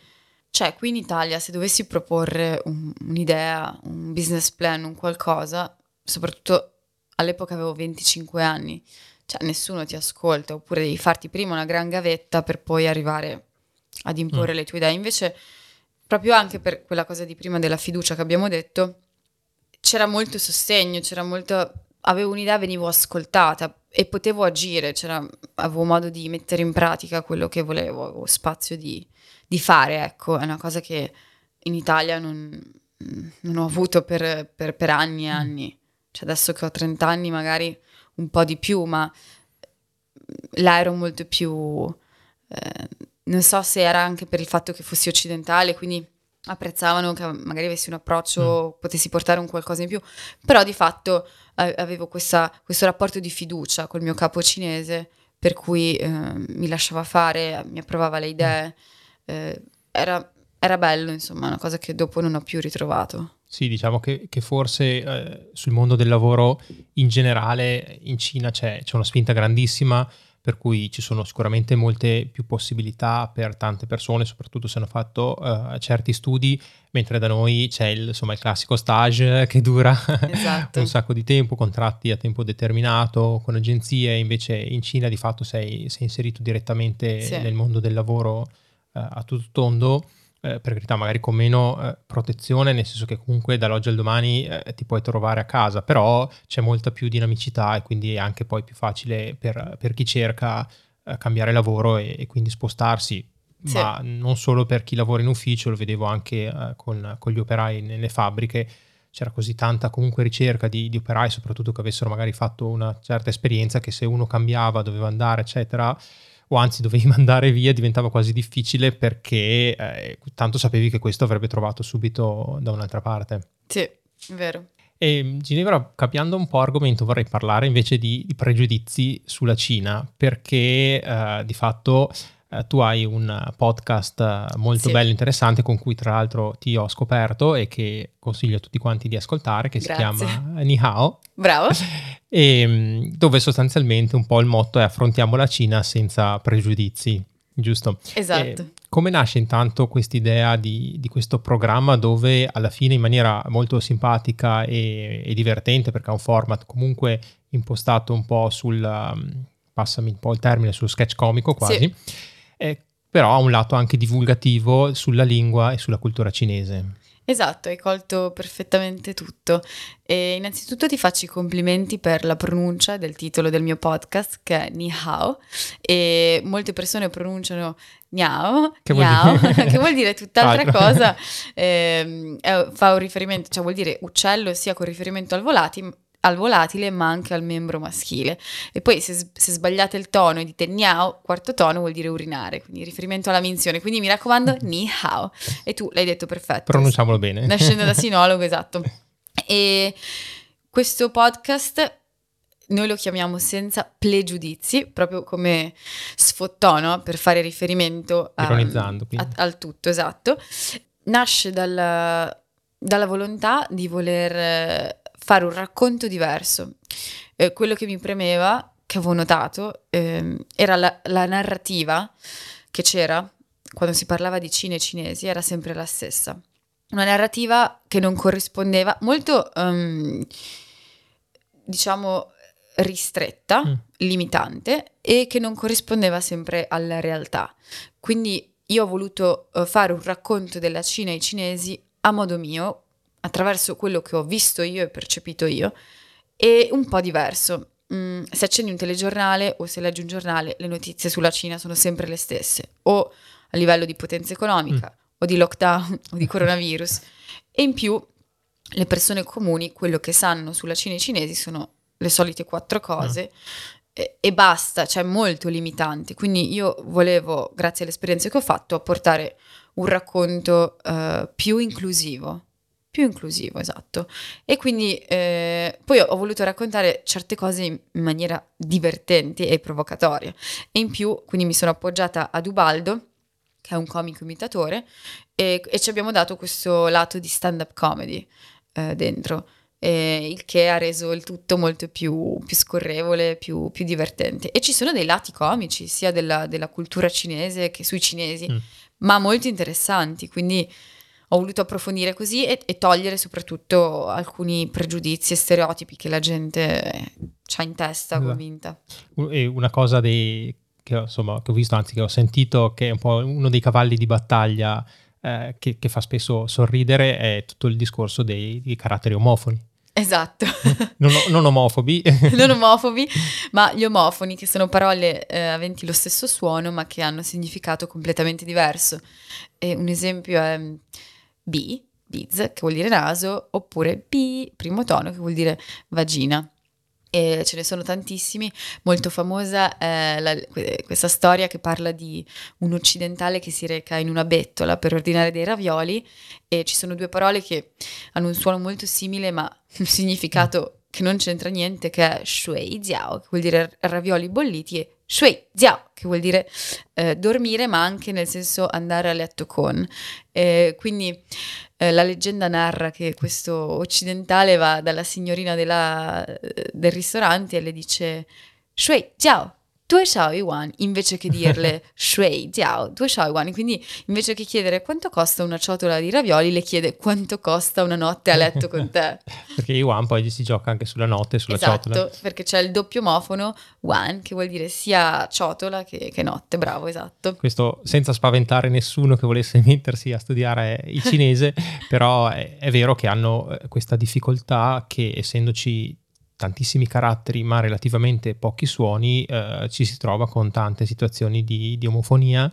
cioè, qui in Italia, se dovessi proporre un, un'idea, un business plan, un qualcosa, soprattutto all'epoca avevo 25 anni, cioè nessuno ti ascolta, oppure devi farti prima una gran gavetta per poi arrivare ad imporre mm. le tue idee. Invece, proprio anche per quella cosa di prima della fiducia che abbiamo detto, c'era molto sostegno, c'era molto... avevo un'idea, venivo ascoltata e potevo agire, avevo modo di mettere in pratica quello che volevo, avevo spazio di, di fare, ecco, è una cosa che in Italia non, non ho avuto per, per, per anni e mm. anni. Cioè adesso che ho 30 anni magari un po' di più, ma là ero molto più... Eh, non so se era anche per il fatto che fossi occidentale, quindi apprezzavano che magari avessi un approccio, mm. potessi portare un qualcosa in più, però di fatto eh, avevo questa, questo rapporto di fiducia col mio capo cinese, per cui eh, mi lasciava fare, mi approvava le idee, mm. eh, era, era bello, insomma, una cosa che dopo non ho più ritrovato. Sì, diciamo che, che forse eh, sul mondo del lavoro in generale in Cina c'è, c'è, una spinta grandissima per cui ci sono sicuramente molte più possibilità per tante persone, soprattutto se hanno fatto uh, certi studi, mentre da noi c'è il, insomma, il classico stage che dura esatto. un sacco di tempo, contratti a tempo determinato con agenzie, invece in Cina di fatto sei, sei inserito direttamente sì. nel mondo del lavoro uh, a tutto tondo eh, per carità magari con meno eh, protezione, nel senso che comunque dall'oggi al domani eh, ti puoi trovare a casa, però c'è molta più dinamicità e quindi è anche poi più facile per, per chi cerca eh, cambiare lavoro e, e, quindi spostarsi. Sì. Ma non solo per chi lavora in ufficio, lo vedevo anche eh, con, con, gli operai nelle fabbriche, c'era così tanta comunque ricerca di, di operai, soprattutto che avessero magari fatto una certa esperienza, che se uno cambiava doveva andare, eccetera o anzi dovevi mandare via, diventava quasi difficile perché eh, tanto sapevi che questo avrebbe trovato subito da un'altra parte. Sì, vero. E Ginevra, cambiando un po' argomento, vorrei parlare invece di, di pregiudizi sulla Cina, perché eh, di fatto eh, tu hai un podcast molto sì. bello e interessante con cui tra l'altro ti ho scoperto e che consiglio a tutti quanti di ascoltare, che Grazie. si chiama Ni Hao. Bravo. E, dove sostanzialmente un po' il motto è affrontiamo la Cina senza pregiudizi, giusto? Esatto. E come nasce intanto quest'idea di, di, questo programma dove alla fine in maniera molto simpatica e, e, divertente, perché ha un format comunque impostato un po' sul, passami un po' il termine, sullo sketch comico quasi, sì. Eh, però ha un lato anche divulgativo sulla lingua e sulla cultura cinese. Esatto, hai colto perfettamente tutto. E innanzitutto ti faccio i complimenti per la pronuncia del titolo del mio podcast, che è Ni Hao, e molte persone pronunciano Niao, che, niao, vuol che vuol dire tutt'altra cosa, eh, fa un riferimento, cioè vuol dire uccello sia con riferimento al volatile, al volatile ma anche al membro maschile. E poi se, se sbagliate il tono e dite niao, quarto tono vuol dire urinare, quindi riferimento alla minzione. Quindi mi raccomando, ni hao. E tu l'hai detto perfetto. Pronunciamolo bene. Nascendo da sinologo, esatto. E questo podcast noi lo chiamiamo senza pregiudizi, proprio come sfottono per fare riferimento a, a, al tutto, esatto. Nasce dalla, dalla volontà di voler fare un racconto diverso. Eh, quello che mi premeva, che avevo notato, eh, era la, la, narrativa che c'era quando si parlava di Cina e cinesi, era sempre la stessa. Una narrativa che non corrispondeva, molto, um, diciamo, ristretta, mm. limitante e che non corrispondeva sempre alla realtà. Quindi io ho voluto uh, fare un racconto della Cina e i cinesi a modo mio, attraverso quello che ho visto io e percepito io, è un po' diverso. Mm, se accendi un telegiornale o se leggi un giornale, le notizie sulla Cina sono sempre le stesse, o a livello di potenza economica, mm. o di lockdown, o di coronavirus. E in più, le persone comuni, quello che sanno sulla Cina e i cinesi sono le solite quattro cose. Mm. E, e basta, cioè molto limitante. Quindi io volevo, grazie alle esperienze che ho fatto, apportare un racconto uh, più inclusivo, più inclusivo, esatto. E quindi eh, poi ho, voluto raccontare certe cose in, maniera divertente e provocatoria. E in più, quindi mi sono appoggiata ad Ubaldo, che è un comico imitatore, e, e ci abbiamo dato questo lato di stand-up comedy eh, dentro. Eh, il che ha reso il tutto molto più, più scorrevole, più, più, divertente. E ci sono dei lati comici, sia della, della cultura cinese che sui cinesi, mm. ma molto interessanti. Quindi ho voluto approfondire così e, e, togliere soprattutto alcuni pregiudizi e stereotipi che la gente ha in testa esatto. convinta. E una cosa dei, che, insomma, che ho visto, anzi che ho sentito, che è un po' uno dei cavalli di battaglia eh, che, che, fa spesso sorridere, è tutto il discorso dei, dei caratteri omofoni. Esatto. non, non, omofobi. non omofobi, ma gli omofoni, che sono parole eh, aventi lo stesso suono, ma che hanno significato completamente diverso. E un esempio è B, biz, che vuol dire naso, oppure P, primo tono, che vuol dire vagina. E ce ne sono tantissimi, molto famosa è la, questa storia che parla di un occidentale che si reca in una bettola per ordinare dei ravioli e ci sono due parole che hanno un suono molto simile ma un significato che non c'entra niente, che è shui jiao, che vuol dire ravioli bolliti, e shui jiao, che vuol dire eh, dormire, ma anche nel senso andare a letto con. Eh, quindi eh, la leggenda narra che questo occidentale va dalla signorina della, del ristorante e le dice shui jiao, due xiao yuan invece che dirle shui jiao, due xiao yuan. Quindi invece che chiedere quanto costa una ciotola di ravioli, le chiede quanto costa una notte a letto con te. perché yuan poi si gioca anche sulla notte sulla esatto, ciotola. perché c'è il doppio mofono yuan che vuol dire sia ciotola che, che notte, bravo, esatto. Questo senza spaventare nessuno che volesse mettersi a studiare il cinese, però è, è vero che hanno eh, questa difficoltà che essendoci tantissimi caratteri ma relativamente pochi suoni, eh, ci si trova con tante situazioni di, di omofonia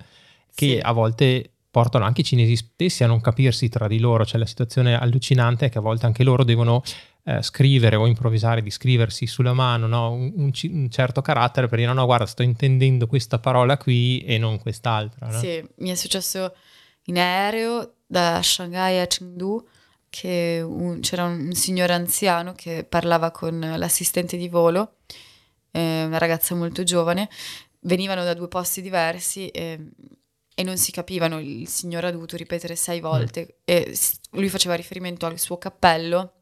che Sì. a volte portano anche i cinesi stessi a non capirsi tra di loro. Cioè la situazione allucinante è che a volte anche loro devono eh, scrivere o improvvisare di scriversi sulla mano no? un, un un certo carattere per dire no, no, guarda, sto intendendo questa parola qui e non quest'altra. no? Sì, mi è successo in aereo da Shanghai a Chengdu che un- c'era un, signore anziano che parlava con l'assistente di volo, eh, una ragazza molto giovane, venivano da due posti diversi e, e non si capivano, il signore ha dovuto ripetere sei volte e lui faceva riferimento al suo cappello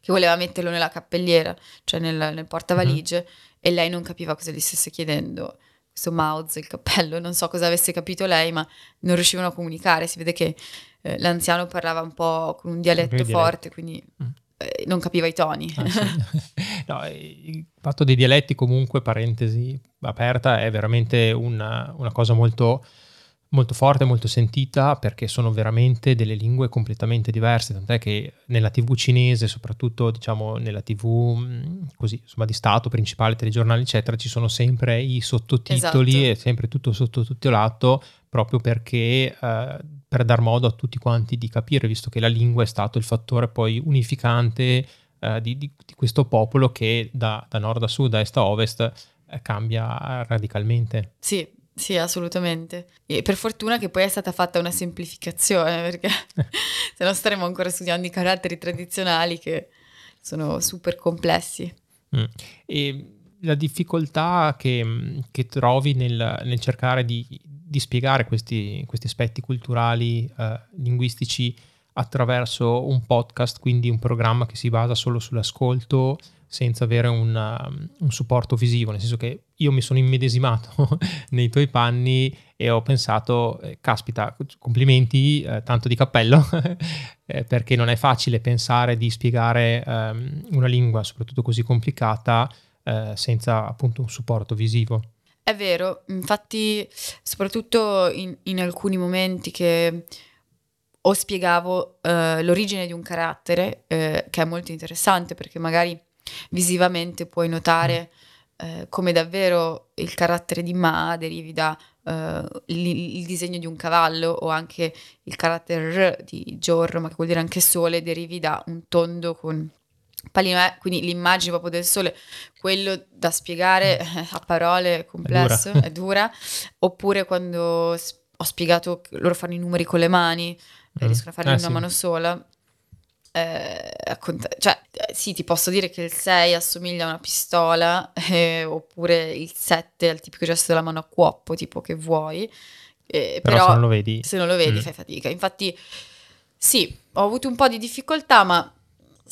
che voleva metterlo nella cappelliera, cioè nel, nel portavalige e lei non capiva cosa gli stesse chiedendo. Questo mouse, il cappello, non so cosa avesse capito lei, ma non riuscivano a comunicare. Si vede che eh, l'anziano parlava un po' con un dialetto il dialetto. forte, quindi Mm. eh, non capiva i toni. Ah, sì. No, il fatto dei dialetti comunque, parentesi aperta, è veramente una, una cosa molto, molto forte, molto sentita perché sono veramente delle lingue completamente diverse, tant'è che nella tv cinese, soprattutto diciamo nella tv mh, così, insomma di Stato, principale, telegiornali eccetera, ci sono sempre i sottotitoli Esatto. e sempre tutto sottotitolato proprio perché eh, per dar modo a tutti quanti di capire, visto che la lingua è stato il fattore poi unificante eh, di, di- di questo popolo che da, da nord a sud, da est a ovest eh, cambia radicalmente. Sì, sì, assolutamente. E per fortuna che poi è stata fatta una semplificazione, perché se no staremo ancora studiando i caratteri tradizionali che sono super complessi. Mm. E la difficoltà che, che trovi nel, nel cercare di, di spiegare questi, questi aspetti culturali, eh, linguistici attraverso un podcast, quindi un programma che si basa solo sull'ascolto senza avere un, um, un supporto visivo, nel senso che io mi sono immedesimato nei tuoi panni e ho pensato, eh, caspita, complimenti, eh, tanto di cappello, eh, perché non è facile pensare di spiegare ehm, una lingua, soprattutto così complicata, eh, senza appunto un supporto visivo. È vero, infatti, soprattutto in, in alcuni momenti che o spiegavo eh, l'origine di un carattere, eh, che è molto interessante perché magari visivamente puoi notare eh, come davvero il carattere di Ma derivi da eh, il, il disegno di un cavallo o anche il carattere R di giorno, ma che vuol dire anche sole, derivi da un tondo con palline, quindi l'immagine proprio del sole, quello da spiegare eh, a parole è complesso, dura. è dura, oppure quando ho spiegato che loro fanno i numeri con le mani, eh, Mm. riescono a farli Eh, in una sì. mano sola. eh, cioè, eh, sì, ti posso dire che il 6 assomiglia a una pistola, eh, oppure il 7 al tipico gesto della mano a cuoppo, tipo che vuoi. eh, Però, però se non lo vedi... se non lo vedi Mm. fai fatica. Infatti, sì, ho avuto un po' di difficoltà, ma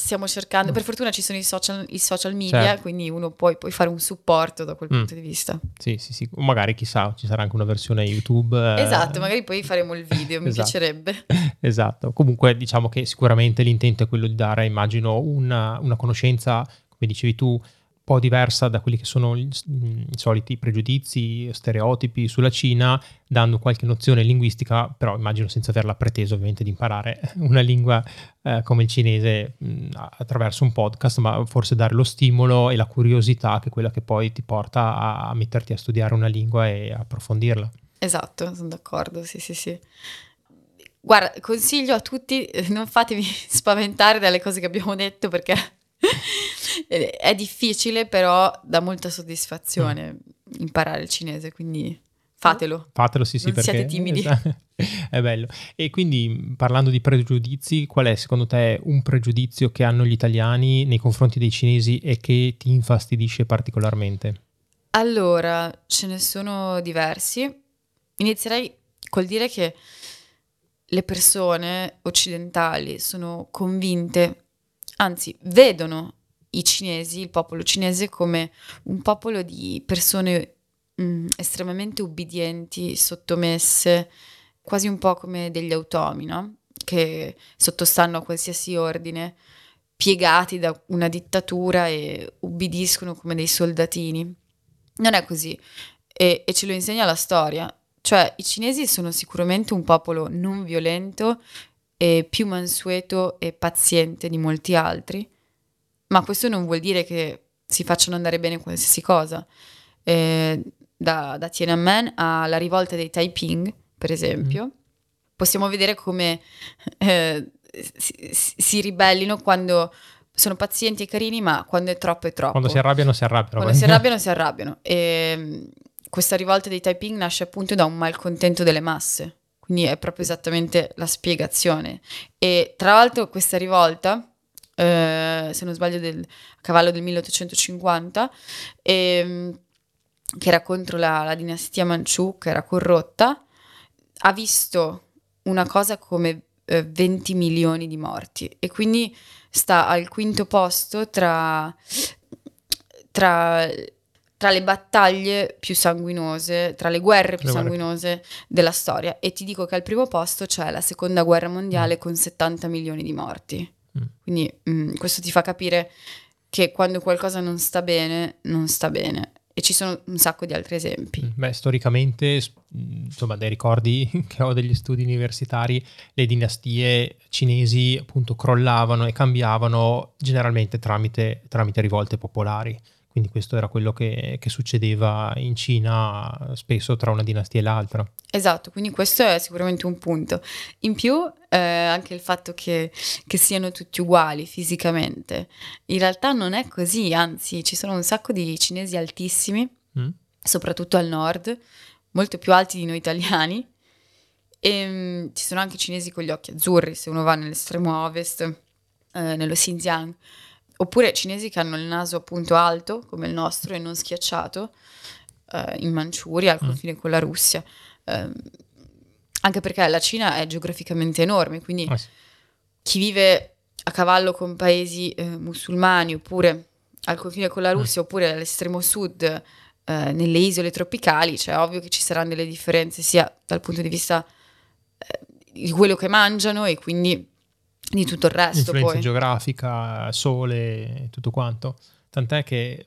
stiamo cercando. Per fortuna ci sono i social, i social media, Mm. Certo. quindi uno può, puoi fare un supporto da quel Mm. punto di vista. Sì, sì, sì. O magari chissà, ci sarà anche una versione YouTube. eh, Esatto, magari poi faremo il video, mi Esatto. piacerebbe. Esatto, comunque diciamo che sicuramente l'intento è quello di dare, immagino, una, una conoscenza, come dicevi tu, po' diversa da quelli che sono i, soliti pregiudizi, stereotipi sulla Cina, dando qualche nozione linguistica, però immagino senza averla pretesa ovviamente di imparare una lingua eh, come il cinese mh, attraverso un podcast, ma forse dare lo stimolo e la curiosità che è quella che poi ti porta a, a metterti a studiare una lingua e approfondirla. Esatto, sono d'accordo, sì, sì, sì. Guarda, consiglio a tutti, eh, non fatevi spaventare dalle cose che abbiamo detto perché è difficile, però dà molta soddisfazione imparare il cinese, quindi fatelo. Fatelo, sì, sì, Non perché siate timidi. è bello. E quindi, parlando di pregiudizi, qual è secondo te un pregiudizio che hanno gli italiani nei confronti dei cinesi e che ti infastidisce particolarmente? Allora, ce ne sono diversi. Inizierei col dire che le persone occidentali sono convinte, anzi, vedono i cinesi, il popolo cinese, come un popolo di persone mm, estremamente ubbidienti, sottomesse, quasi un po' come degli automi, no? Che sottostanno a qualsiasi ordine, piegati da una dittatura e ubbidiscono come dei soldatini. Non è così e, e ce lo insegna la storia. Cioè, i cinesi sono sicuramente un popolo non violento e più mansueto e paziente di molti altri, ma questo non vuol dire che si facciano andare bene qualsiasi cosa. Eh, da, da Tiananmen alla rivolta dei Taiping, per esempio, mm. possiamo vedere come eh, si, si, ribellino quando sono pazienti e carini, ma quando è troppo è troppo. Quando si arrabbiano, si arrabbiano. Quando si arrabbiano, si arrabbiano. E ehm, questa rivolta dei Taiping nasce appunto da un malcontento delle masse. Quindi è proprio esattamente la spiegazione. E tra l'altro questa rivolta, eh, se non sbaglio, del, a cavallo del 1850, eh, che era contro la, la dinastia Manciù, che era corrotta, ha visto una cosa come eh, 20 milioni di morti e quindi sta al quinto posto tra, tra, tra le battaglie più sanguinose, tra le guerre più le sanguinose guerre. della storia e ti dico che al primo posto c'è la seconda guerra mondiale mm. con 70 milioni di morti. Mm. Quindi mh, mm, questo ti fa capire che quando qualcosa non sta bene, non sta bene e ci sono un sacco di altri esempi. Mm, beh, storicamente, mm, insomma, dai ricordi che ho degli studi universitari, le dinastie cinesi appunto crollavano e cambiavano generalmente tramite, tramite rivolte popolari. Quindi questo era quello che, che, succedeva in Cina spesso tra una dinastia e l'altra. Esatto, quindi questo è sicuramente un punto. In più eh, anche il fatto che, che, siano tutti uguali fisicamente. In realtà non è così, anzi ci sono un sacco di cinesi altissimi, mm. soprattutto al nord, molto più alti di noi italiani. E um, ci sono anche cinesi con gli occhi azzurri, se uno va nell'estremo ovest, eh, nello Xinjiang Oppure cinesi che hanno il naso appunto alto, come il nostro, e non schiacciato, eh, in Manciuria, al mm. confine mm. con la Russia. Eh, anche perché la Cina è geograficamente enorme, quindi ah, sì. chi vive a cavallo con paesi eh, musulmani, oppure al confine con la mm. Russia, mm. oppure all'estremo sud, eh, nelle isole tropicali, cioè ovvio che ci saranno delle differenze sia dal punto di vista eh, di quello che mangiano e quindi di tutto il resto. Influenza poi. geografica, sole, tutto quanto. Tant'è che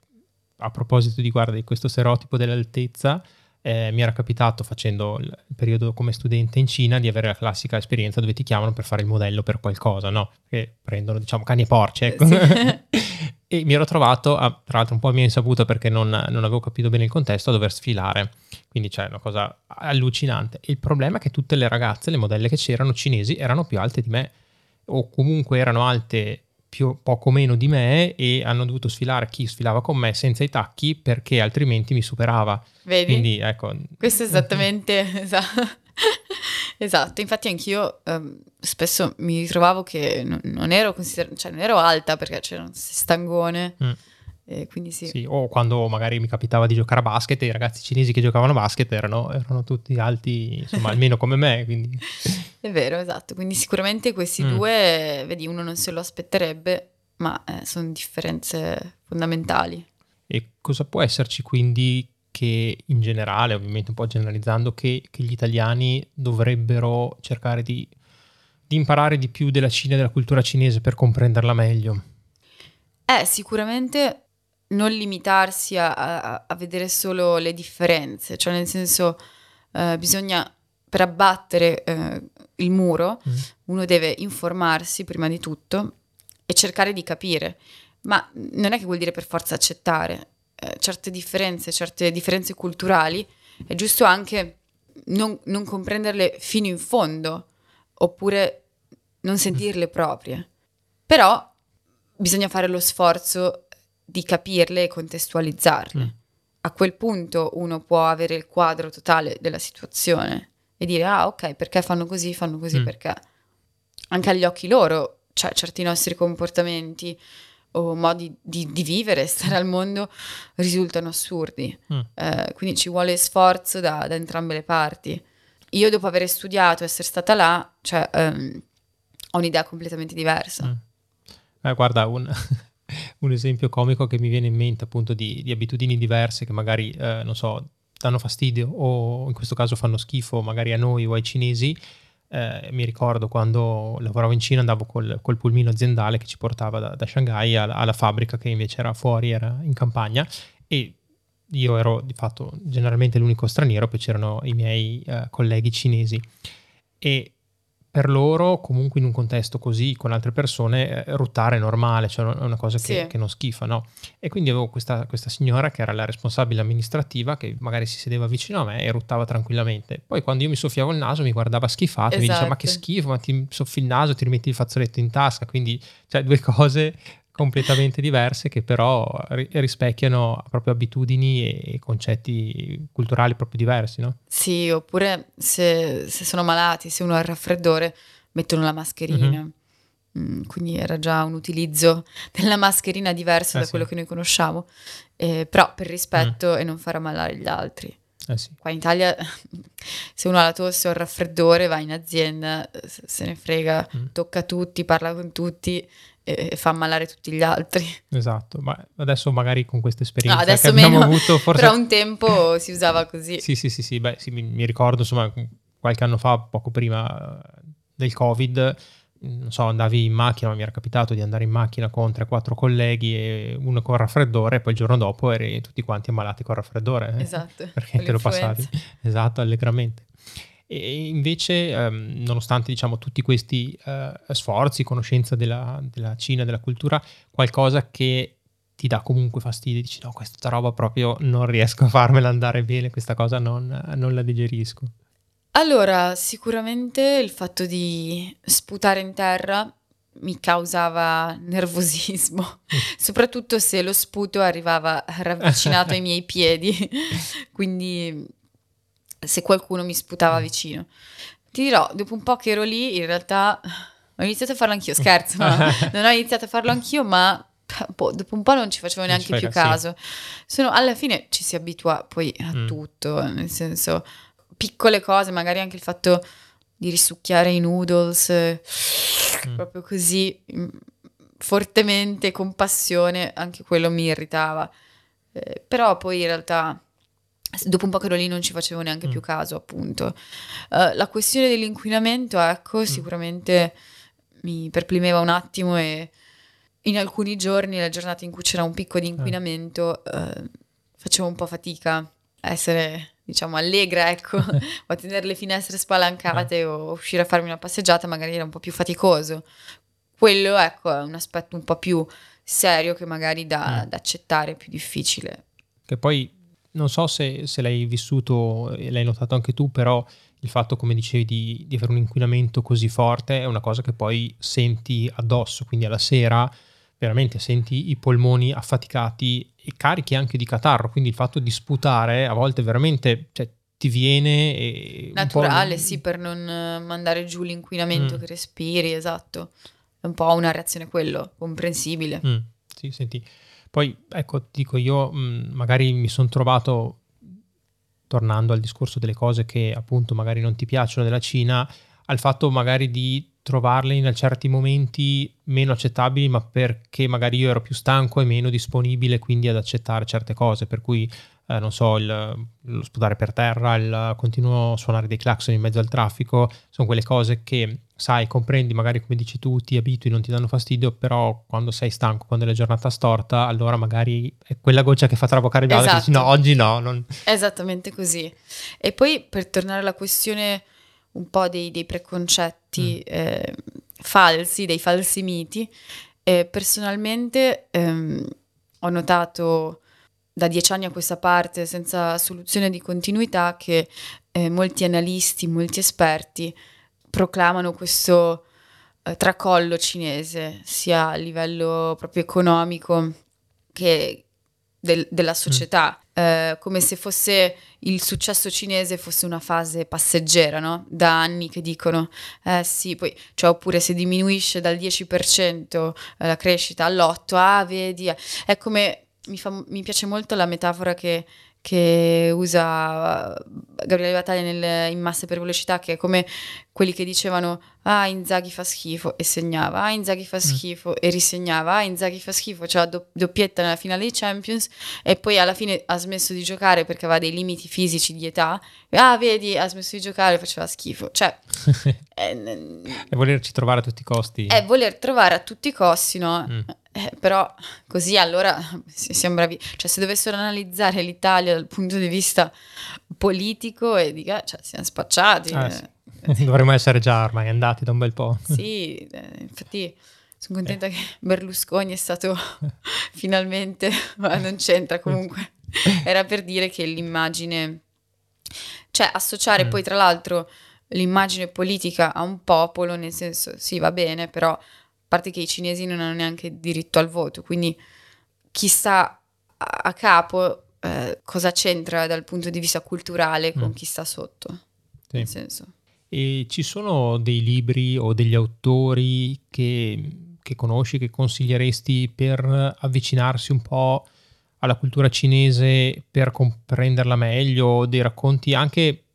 a proposito di, guarda, di questo stereotipo dell'altezza, eh, mi era capitato facendo il periodo come studente in Cina di avere la classica esperienza dove ti chiamano per fare il modello per qualcosa, no? Che prendono, diciamo, cani e porci, ecco. Sì. e mi ero trovato, a, tra l'altro un po' a mia insaputa perché non, non, avevo capito bene il contesto, a dover sfilare. Quindi c'è una cosa allucinante. il problema è che tutte le ragazze, le modelle che c'erano cinesi, erano più alte di me o comunque erano alte più, poco meno di me e hanno dovuto sfilare chi sfilava con me senza i tacchi perché altrimenti mi superava. Vedi? Quindi ecco. Questo è esattamente esatto. esatto. infatti anch'io um, spesso mi ritrovavo che non, non ero consider- cioè non ero alta perché c'era un stangone. Mm e quindi sì. sì. O quando magari mi capitava di giocare a basket i ragazzi cinesi che giocavano a basket erano, erano tutti alti, insomma, almeno come me. Quindi. È vero, esatto. Quindi sicuramente questi mm. due, vedi, uno non se lo aspetterebbe, ma eh, sono differenze fondamentali. E cosa può esserci quindi che in generale, ovviamente un po' generalizzando, che, che gli italiani dovrebbero cercare di, di imparare di più della Cina e della cultura cinese per comprenderla meglio? Eh, sicuramente non limitarsi a, a, a, vedere solo le differenze, cioè nel senso eh, bisogna, per abbattere eh, il muro, mm. uno deve informarsi prima di tutto e cercare di capire, ma non è che vuol dire per forza accettare eh, certe differenze, certe differenze culturali, è giusto anche non, non comprenderle fino in fondo, oppure non sentirle proprie. Però bisogna fare lo sforzo di capirle e contestualizzarle. Mm. A quel punto uno può avere il quadro totale della situazione e dire ah ok perché fanno così, fanno così mm. perché anche agli occhi loro, cioè certi nostri comportamenti o modi di, di vivere, stare al mondo risultano assurdi. Mm. Eh, quindi ci vuole sforzo da, da, entrambe le parti. Io dopo aver studiato, essere stata là, cioè, um, ho un'idea completamente diversa. Mm. Eh, guarda, un, un, esempio comico che mi viene in mente appunto di, di abitudini diverse che magari, eh, non so, danno fastidio o in questo caso fanno schifo magari a noi o ai cinesi, eh, mi ricordo quando lavoravo in Cina andavo col, col pulmino aziendale che ci portava da, da Shanghai alla, alla, fabbrica che invece era fuori, era in campagna. E io ero di fatto generalmente l'unico straniero, poi c'erano i miei eh, colleghi cinesi. E per loro, comunque in un contesto così con altre persone, eh, ruttare è normale, cioè è una cosa che, sì. che non schifa, no? E quindi avevo questa, questa, signora che era la responsabile amministrativa che magari si sedeva vicino a me e ruttava tranquillamente. Poi quando io mi soffiavo il naso mi guardava schifato, esatto. mi diceva ma che esatto. schifo, ma ti soffi il naso, ti rimetti il fazzoletto in tasca, quindi cioè due cose completamente diverse che però rispecchiano proprio abitudini e concetti culturali proprio diversi, no? Sì, oppure se, se sono malati, se uno ha il raffreddore, mettono la mascherina. Mm-hmm. Mm, quindi era già un utilizzo della mascherina diverso eh da sì. quello che noi conosciamo, eh, però per rispetto mm. e non far ammalare gli altri. Eh sì. Qua in Italia, se uno ha la tosse o il raffreddore, va in azienda, se ne frega, mm. tocca a tutti, parla con tutti e fa ammalare tutti gli altri. Esatto, ma adesso magari con questa esperienza no, adesso che meno, abbiamo avuto forse... Però un tempo si usava così. sì, sì, sì, sì, beh, sì, mi, mi, ricordo insomma qualche anno fa, poco prima eh, del Covid, non so, andavi in macchina, ma mi era capitato di andare in macchina con 3-4 colleghi e uno con raffreddore e poi il giorno dopo eri tutti quanti ammalati con raffreddore. Eh? Esatto. Perché te lo passavi. Esatto, allegramente. E invece, ehm, nonostante diciamo, tutti questi eh, sforzi, conoscenza della, della Cina, della cultura, qualcosa che ti dà comunque fastidio, dici no, questa roba proprio non riesco a farmela andare bene, questa cosa non, non la digerisco. Allora, sicuramente il fatto di sputare in terra mi causava nervosismo, mm. soprattutto se lo sputo arrivava ravvicinato ai miei piedi, quindi se qualcuno mi sputava mm. vicino. Ti dirò, dopo un po' che ero lì, in realtà ho iniziato a farlo anch'io, scherzo, no? non ho iniziato a farlo anch'io, ma boh, dopo un po' non ci facevo neanche più caso. Sono, alla fine ci si abitua poi a mm. tutto, nel senso, piccole cose, magari anche il fatto di risucchiare i noodles, mm. proprio così, mm, fortemente, con passione, anche quello mi irritava. Eh, però poi in realtà dopo un po' che ero lì non ci facevo neanche mm. più caso, appunto. Uh, la questione dell'inquinamento, ecco, mm. sicuramente mi perplimeva un attimo e in alcuni giorni, le giornate in cui c'era un picco di certo. inquinamento, uh, facevo un po' fatica a essere, diciamo, allegra, ecco, o a tenere le finestre spalancate eh. o uscire a farmi una passeggiata, magari era un po' più faticoso. Quello, ecco, è un aspetto un po' più serio che magari da, mm. da accettare, più difficile. Che poi non so se, se, l'hai vissuto e l'hai notato anche tu, però il fatto, come dicevi, di, di, avere un inquinamento così forte è una cosa che poi senti addosso, quindi alla sera veramente senti i polmoni affaticati e carichi anche di catarro, quindi il fatto di sputare a volte veramente cioè, ti viene... E Naturale, sì, per non mandare giù l'inquinamento mm. che respiri, esatto. È un po' una reazione quello, comprensibile. Mm. Sì, senti, poi, ecco, dico io, mh, magari mi sono trovato, tornando al discorso delle cose che appunto magari non ti piacciono della Cina, al fatto magari di trovarle in certi momenti meno accettabili, ma perché magari io ero più stanco e meno disponibile quindi ad accettare certe cose, per cui eh, non so, il, lo sputare per terra, il continuo suonare dei clacson in mezzo al traffico, sono quelle cose che sai, comprendi, magari come dici tu, ti abitui, non ti danno fastidio, però quando sei stanco, quando è la giornata storta, allora magari è quella goccia che fa traboccare il vaso esatto. dici no, oggi no. Non... Esattamente così. E poi per tornare alla questione un po' dei, dei preconcetti mm. eh, falsi, dei falsi miti, eh, personalmente ehm, ho notato da dieci anni a questa parte, senza soluzione di continuità, che eh, molti analisti, molti esperti proclamano questo eh, tracollo cinese, sia a livello proprio economico che del, della società, mm. eh, come se fosse il successo cinese fosse una fase passeggera, no? Da anni che dicono, eh sì, poi, cioè, oppure se diminuisce dal 10% eh, la crescita all'8%, ah, vedi, è come, mi, fa, mi piace molto la metafora che che usa Gabriele Battaglia in Masse per velocità, che è come quelli che dicevano ah Inzaghi fa schifo e segnava, ah Inzaghi fa mm. schifo mm. e risegnava, ah Inzaghi fa schifo, cioè do, doppietta nella finale dei Champions e poi alla fine ha smesso di giocare perché aveva dei limiti fisici di età, ah vedi ha smesso di giocare e faceva schifo, cioè è, è volerci trovare a tutti i costi. È voler trovare a tutti i costi, no? Mm. Eh, però così allora siamo bravi, cioè se dovessero analizzare l'Italia dal punto di vista politico e di cioè siamo spacciati. Ah, sì. Dovremmo essere già ormai andati da un bel po'. Sì, eh, infatti sono contenta eh. che Berlusconi è stato finalmente, ma non c'entra comunque, era per dire che l'immagine, cioè associare mm. poi tra l'altro l'immagine politica a un popolo, nel senso sì va bene, però parte che i cinesi non hanno neanche diritto al voto, quindi chi sta a capo eh, cosa c'entra dal punto di vista culturale con mm. chi sta sotto? Sì. Nel senso. E ci sono dei libri o degli autori che, che conosci, che consiglieresti per avvicinarsi un po' alla cultura cinese, per comprenderla meglio, dei racconti anche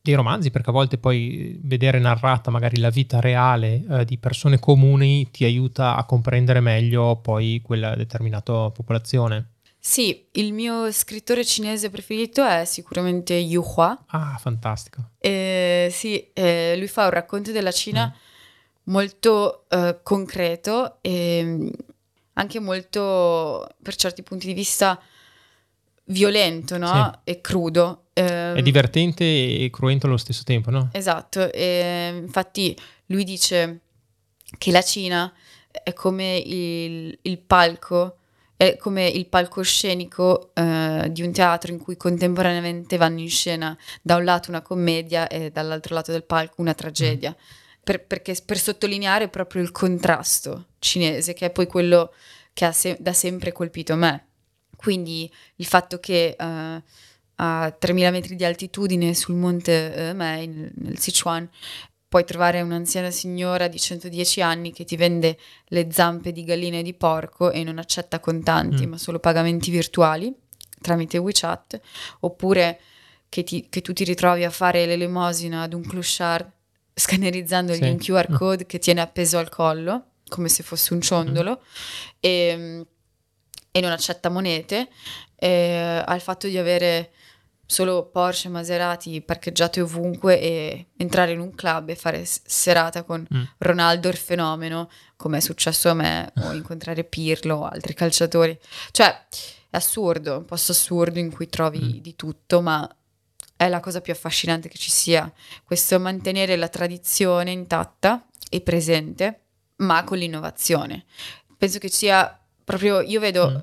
dei romanzi, perché a volte poi vedere narrata magari la vita reale eh, di persone comuni ti aiuta a comprendere meglio poi quella determinata popolazione. Sì, il mio scrittore cinese preferito è sicuramente Yu Hua. Ah, fantastico. Eh, sì, eh, lui fa un racconto della Cina mm. molto eh, concreto e anche molto, per certi punti di vista, violento no? Sì. e crudo. Eh, è divertente e cruento allo stesso tempo, no? Esatto, e infatti lui dice che la Cina è come il, il palco, è come il palcoscenico eh, di un teatro in cui contemporaneamente vanno in scena da un lato una commedia e dall'altro lato del palco una tragedia. Mm. Per, perché, per sottolineare proprio il contrasto cinese, che è poi quello che ha se- da sempre colpito me quindi il fatto che uh, a 3000 metri di altitudine sul monte uh, Mei, nel, nel Sichuan, puoi trovare un'anziana signora di 110 anni che ti vende le zampe di gallina e di porco e non accetta contanti, mm. ma solo pagamenti virtuali tramite WeChat, oppure che, ti, che, tu ti ritrovi a fare l'elemosina ad un clochard scannerizzandogli sì. un QR code che tiene appeso al collo, come se fosse un ciondolo, mm. e e non accetta monete, eh, al fatto di avere solo Porsche, Maserati parcheggiate ovunque e entrare in un club e fare serata con mm. Ronaldo il fenomeno, come è successo a me, o incontrare Pirlo o altri calciatori. Cioè, è assurdo, un posto assurdo in cui trovi mm. di tutto, ma è la cosa più affascinante che ci sia, questo mantenere la tradizione intatta e presente, ma con l'innovazione. Penso che sia Proprio io vedo mm.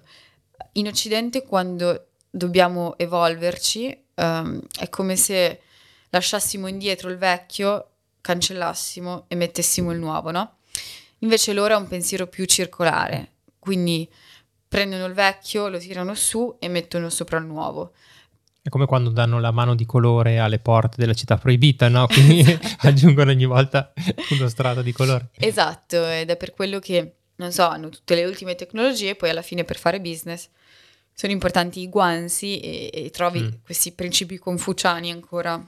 in Occidente quando dobbiamo evolverci, um, è come se lasciassimo indietro il vecchio, cancellassimo e mettessimo il nuovo, no? Invece loro ha un pensiero più circolare, quindi prendono il vecchio, lo tirano su e mettono sopra il nuovo. È come quando danno la mano di colore alle porte della città proibita, no? Quindi aggiungono ogni volta uno strato di colore. Esatto, ed è per quello che non so, hanno tutte le ultime tecnologie, poi alla fine per fare business sono importanti i guanzi e, e trovi mm. questi principi confuciani ancora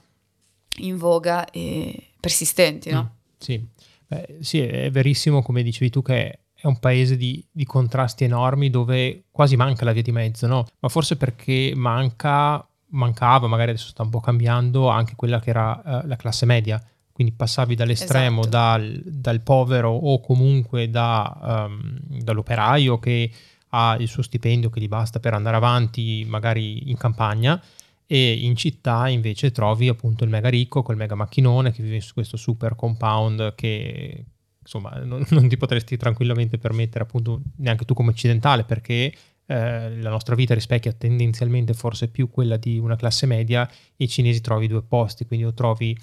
in voga e persistenti, no? Mm, sì. Beh, sì, è verissimo come dicevi tu che è un paese di, di, contrasti enormi dove quasi manca la via di mezzo, no? Ma forse perché manca, mancava, magari adesso sta un po' cambiando, anche quella che era uh, la classe media quindi passavi dall'estremo esatto. dal, dal, povero o comunque da, um, dall'operaio che ha il suo stipendio che gli basta per andare avanti magari in campagna e in città invece trovi appunto il mega ricco col mega macchinone che vive su questo super compound che insomma non, non ti potresti tranquillamente permettere appunto neanche tu come occidentale perché eh, la nostra vita rispecchia tendenzialmente forse più quella di una classe media e i cinesi trovi due posti quindi o trovi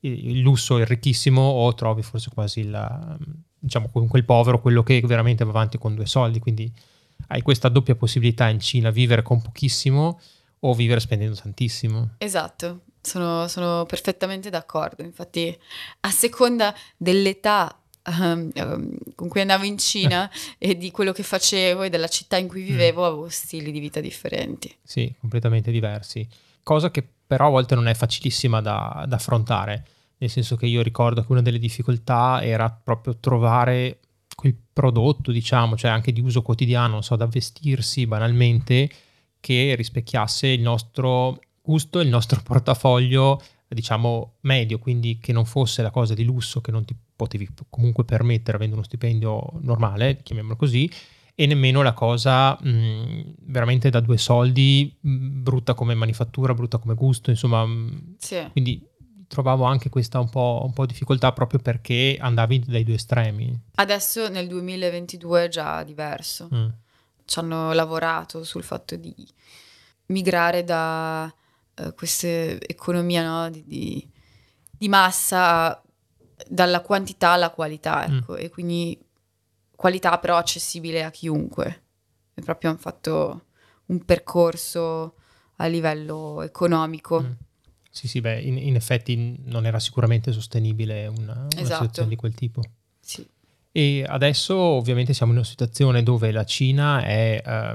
il lusso, il ricchissimo, o trovi forse quasi il, diciamo, quel povero, quello che veramente va avanti con due soldi. Quindi hai questa doppia possibilità in Cina, vivere con pochissimo o vivere spendendo tantissimo. Esatto, sono, sono perfettamente d'accordo. Infatti, a seconda dell'età um, um, con cui andavo in Cina e di quello che facevo e della città in cui vivevo, mm. avevo stili di vita differenti. Sì, completamente diversi. Cosa che però a volte non è facilissima da, da affrontare, nel senso che io ricordo che una delle difficoltà era proprio trovare quel prodotto, diciamo, cioè anche di uso quotidiano, non so, da vestirsi banalmente, che rispecchiasse il nostro gusto, il nostro portafoglio, diciamo, medio, quindi che non fosse la cosa di lusso che non ti potevi comunque permettere avendo uno stipendio normale, chiamiamolo così, e nemmeno la cosa mh, veramente da due soldi, mh, brutta come manifattura, brutta come gusto, insomma, mh, sì. quindi trovavo anche questa un po', un po', difficoltà proprio perché andavi dai due estremi. Adesso nel 2022 è già diverso. Mm. Ci hanno lavorato sul fatto di migrare da uh, questa economia no? di, di, di, massa dalla quantità alla qualità, mm. ecco, mm. e quindi qualità però accessibile a chiunque. E proprio hanno fatto un percorso a livello economico. Mm sì, sì, beh, in, in effetti non era sicuramente sostenibile una, una esatto. situazione di quel tipo. Sì. E adesso ovviamente siamo in una situazione dove la Cina è eh,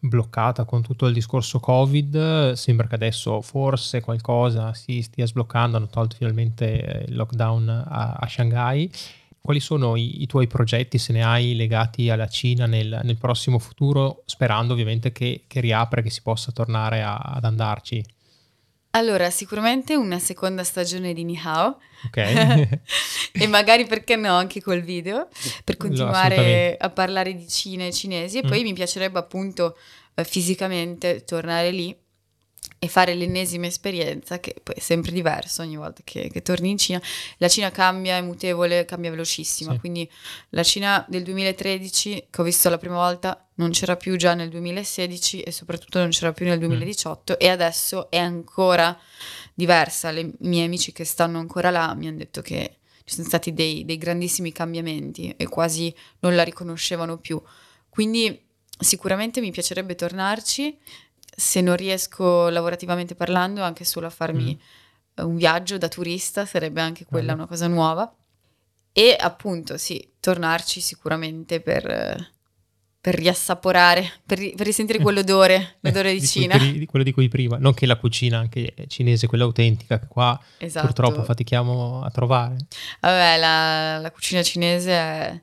bloccata con tutto il discorso Covid, sembra che adesso forse qualcosa si stia sbloccando, hanno tolto finalmente il lockdown a, a Shanghai. Quali sono i, i, tuoi progetti, se ne hai, legati alla Cina nel, nel prossimo futuro, sperando ovviamente che, che riapra, che si possa tornare a, ad andarci? Allora, sicuramente una seconda stagione di Nihao. Ok. e magari perché no, anche col video, per continuare a parlare di Cina e cinesi. E mm. poi mi piacerebbe appunto eh, fisicamente tornare lì e fare l'ennesima esperienza, che poi è sempre diverso ogni volta che, che, torni in Cina. La Cina cambia, è mutevole, cambia velocissima, sì. quindi la Cina del 2013, che ho visto la prima volta, non c'era più già nel 2016 e soprattutto non c'era più nel 2018 mm. e adesso è ancora diversa. Le, I miei amici che stanno ancora là mi hanno detto che ci sono stati dei, dei grandissimi cambiamenti e quasi non la riconoscevano più. Quindi sicuramente mi piacerebbe tornarci se non riesco lavorativamente parlando, anche solo a farmi mm. un viaggio da turista, sarebbe anche quella mm. una cosa nuova. E appunto, sì, tornarci sicuramente per, per riassaporare, per, per, risentire quell'odore, l'odore di, di Cina. Cui, di quello di cui prima, non che la cucina anche cinese, quella autentica, che qua esatto. purtroppo fatichiamo a trovare. Vabbè, la, la cucina cinese è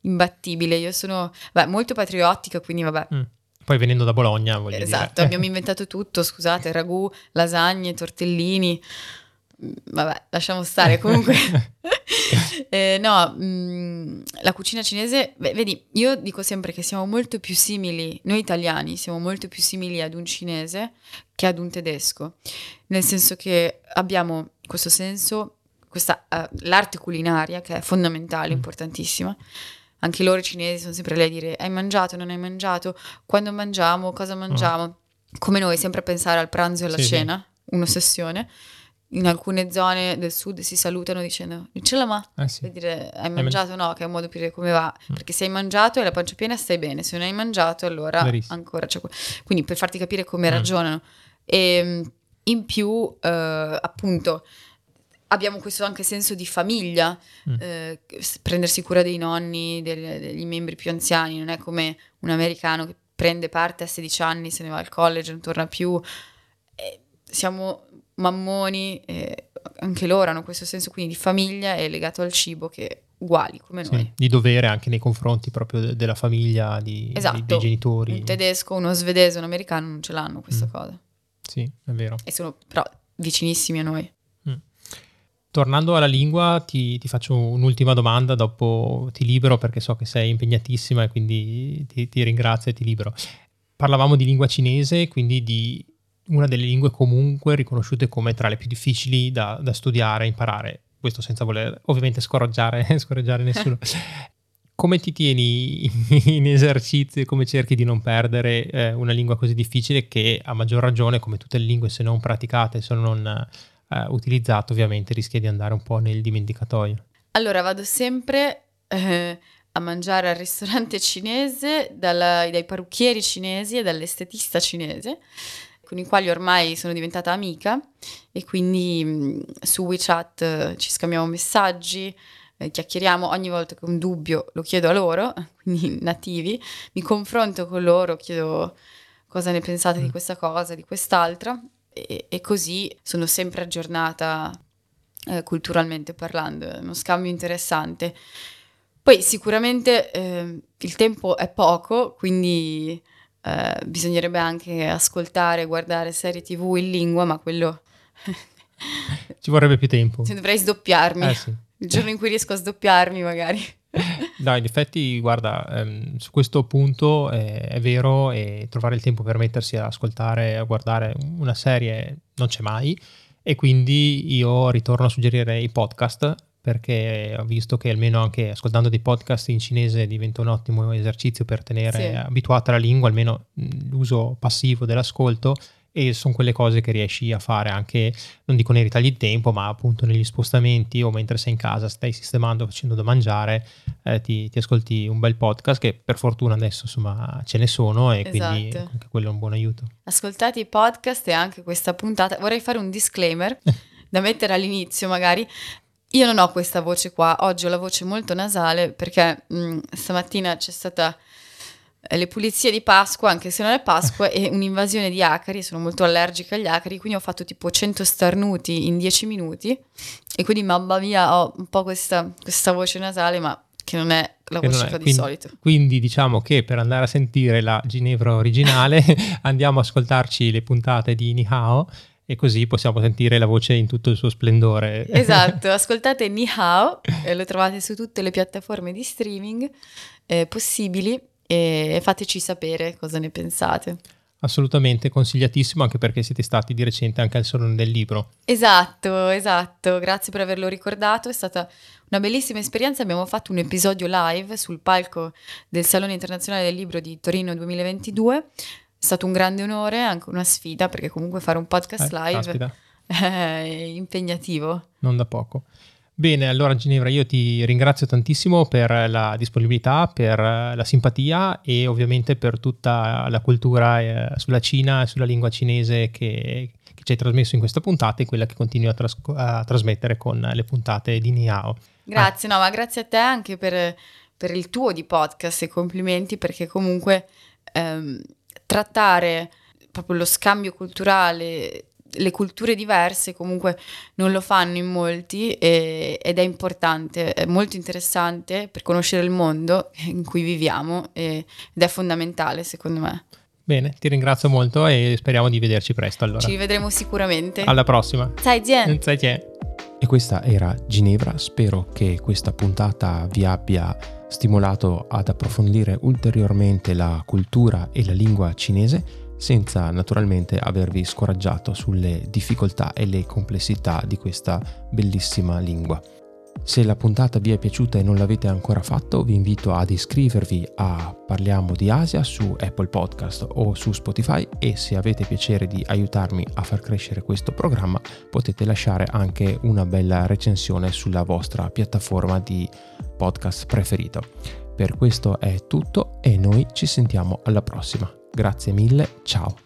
imbattibile. Io sono beh, molto patriottica, quindi vabbè. Mm poi venendo da Bologna, voglio esatto, dire. Esatto, abbiamo inventato tutto, scusate, ragù, lasagne, tortellini. Vabbè, lasciamo stare comunque. eh, no, mh, mm, la cucina cinese, beh, vedi, io dico sempre che siamo molto più simili, noi italiani siamo molto più simili ad un cinese che ad un tedesco, nel senso che abbiamo questo senso, questa, uh, l'arte culinaria che è fondamentale, mm. importantissima, anche loro cinesi sono sempre lì a dire hai mangiato, non hai mangiato, quando mangiamo, cosa mm. mangiamo. Come noi, sempre a pensare al pranzo e alla sì, cena, sì. un'ossessione. In alcune zone del sud si salutano dicendo ce la ma, eh sì. per dire hai mangiato o no, che è un modo per dire come va, mm. perché se hai mangiato e la pancia piena stai bene, se non hai mangiato allora Verissimo. ancora c'è... Quindi per farti capire come mm. ragionano. E ehm, in più, eh, appunto, abbiamo questo anche senso di famiglia, mm. eh, prendersi cura dei nonni, dei, degli membri più anziani, non è come un americano che prende parte a 16 anni, se ne va al college, non torna più. Eh, siamo mammoni, eh, anche loro hanno questo senso quindi di famiglia e legato al cibo che uguali come sì, noi. Di dovere anche nei confronti proprio de- della famiglia, di, esatto. dei, dei genitori. Un tedesco, uno svedese, un americano non ce l'hanno questa mm. cosa. Sì, è vero. E sono però vicinissimi a noi. Tornando alla lingua, ti, ti, faccio un'ultima domanda, dopo ti libero perché so che sei impegnatissima e quindi ti, ti, ringrazio e ti libero. Parlavamo di lingua cinese, quindi di una delle lingue comunque riconosciute come tra le più difficili da, da studiare, imparare. Questo senza voler ovviamente scoraggiare, scoraggiare nessuno. come ti tieni in esercizio e come cerchi di non perdere eh, una lingua così difficile che a maggior ragione, come tutte le lingue, se non praticate, se non eh, utilizzato ovviamente rischia di andare un po' nel dimenticatoio. Allora vado sempre eh, a mangiare al ristorante cinese dalla, dai parrucchieri cinesi e dall'estetista cinese con i quali ormai sono diventata amica e quindi mh, su WeChat eh, ci scambiamo messaggi, eh, chiacchieriamo, ogni volta che ho un dubbio lo chiedo a loro, quindi nativi, mi confronto con loro, chiedo cosa ne pensate di mm. questa cosa, di quest'altra e, e così sono sempre aggiornata eh, culturalmente parlando, è uno scambio interessante. Poi sicuramente eh, il tempo è poco, quindi eh, bisognerebbe anche ascoltare, guardare serie tv in lingua, ma quello... Ci vorrebbe più tempo. Dovrei sdoppiarmi. Eh, sì. Il giorno in cui riesco a sdoppiarmi magari. No, in effetti, guarda, ehm, su questo punto eh, è vero e trovare il tempo per mettersi a ascoltare, a guardare una serie non c'è mai e quindi io ritorno a suggerire i podcast perché ho visto che almeno anche ascoltando dei podcast in cinese diventa un ottimo esercizio per tenere sì. abituata la lingua, almeno l'uso passivo dell'ascolto e sono quelle cose che riesci a fare anche, non dico nei ritagli di tempo, ma appunto negli spostamenti o mentre sei in casa, stai sistemando, facendo da mangiare, eh, ti, ti, ascolti un bel podcast che per fortuna adesso insomma ce ne sono e esatto. quindi anche quello è un buon aiuto. Ascoltate i podcast e anche questa puntata, vorrei fare un disclaimer da mettere all'inizio magari, io non ho questa voce qua, oggi ho la voce molto nasale perché mh, mm, stamattina c'è stata eh, le pulizie di Pasqua, anche se non è Pasqua, e un'invasione di acari, sono molto allergica agli acari, quindi ho fatto tipo 100 starnuti in 10 minuti. E quindi mamma mia ho un po' questa, questa voce nasale, ma che non è la voce che di quindi, solito. Quindi diciamo che per andare a sentire la Ginevra originale andiamo a ascoltarci le puntate di Nihao e così possiamo sentire la voce in tutto il suo splendore. Esatto, ascoltate Ni Hao, eh, lo trovate su tutte le piattaforme di streaming eh, possibili e fateci sapere cosa ne pensate. Assolutamente consigliatissimo anche perché siete stati di recente anche al Salone del Libro. Esatto, esatto, grazie per averlo ricordato, è stata una bellissima esperienza, abbiamo fatto un episodio live sul palco del Salone Internazionale del Libro di Torino 2022 è stato un grande onore, anche una sfida, perché comunque fare un podcast eh, live caspita. è impegnativo. Non da poco. Bene, allora Ginevra, io ti ringrazio tantissimo per la disponibilità, per la simpatia e ovviamente per tutta la cultura eh, sulla Cina e sulla lingua cinese che, che, ci hai trasmesso in questa puntata e quella che continui a, tras- a trasmettere con le puntate di Niao. Grazie, ah. no, ma grazie a te anche per, per, il tuo di podcast e complimenti perché comunque ehm, trattare proprio lo scambio culturale, le culture diverse comunque non lo fanno in molti e, ed è importante, è molto interessante per conoscere il mondo in cui viviamo e, ed è fondamentale secondo me. Bene, ti ringrazio molto e speriamo di vederci presto allora. Ci rivedremo sicuramente. Alla prossima. Zaijian. Zaijian. E questa era Ginevra, spero che questa puntata vi abbia stimolato ad approfondire ulteriormente la cultura e la lingua cinese senza naturalmente avervi scoraggiato sulle difficoltà e le complessità di questa bellissima lingua. Se la puntata vi è piaciuta e non l'avete ancora fatto, vi invito ad iscrivervi a Parliamo di Asia su Apple Podcast o su Spotify e se avete piacere di aiutarmi a far crescere questo programma potete lasciare anche una bella recensione sulla vostra piattaforma di podcast preferito. Per questo è tutto e noi ci sentiamo alla prossima. Grazie mille, ciao!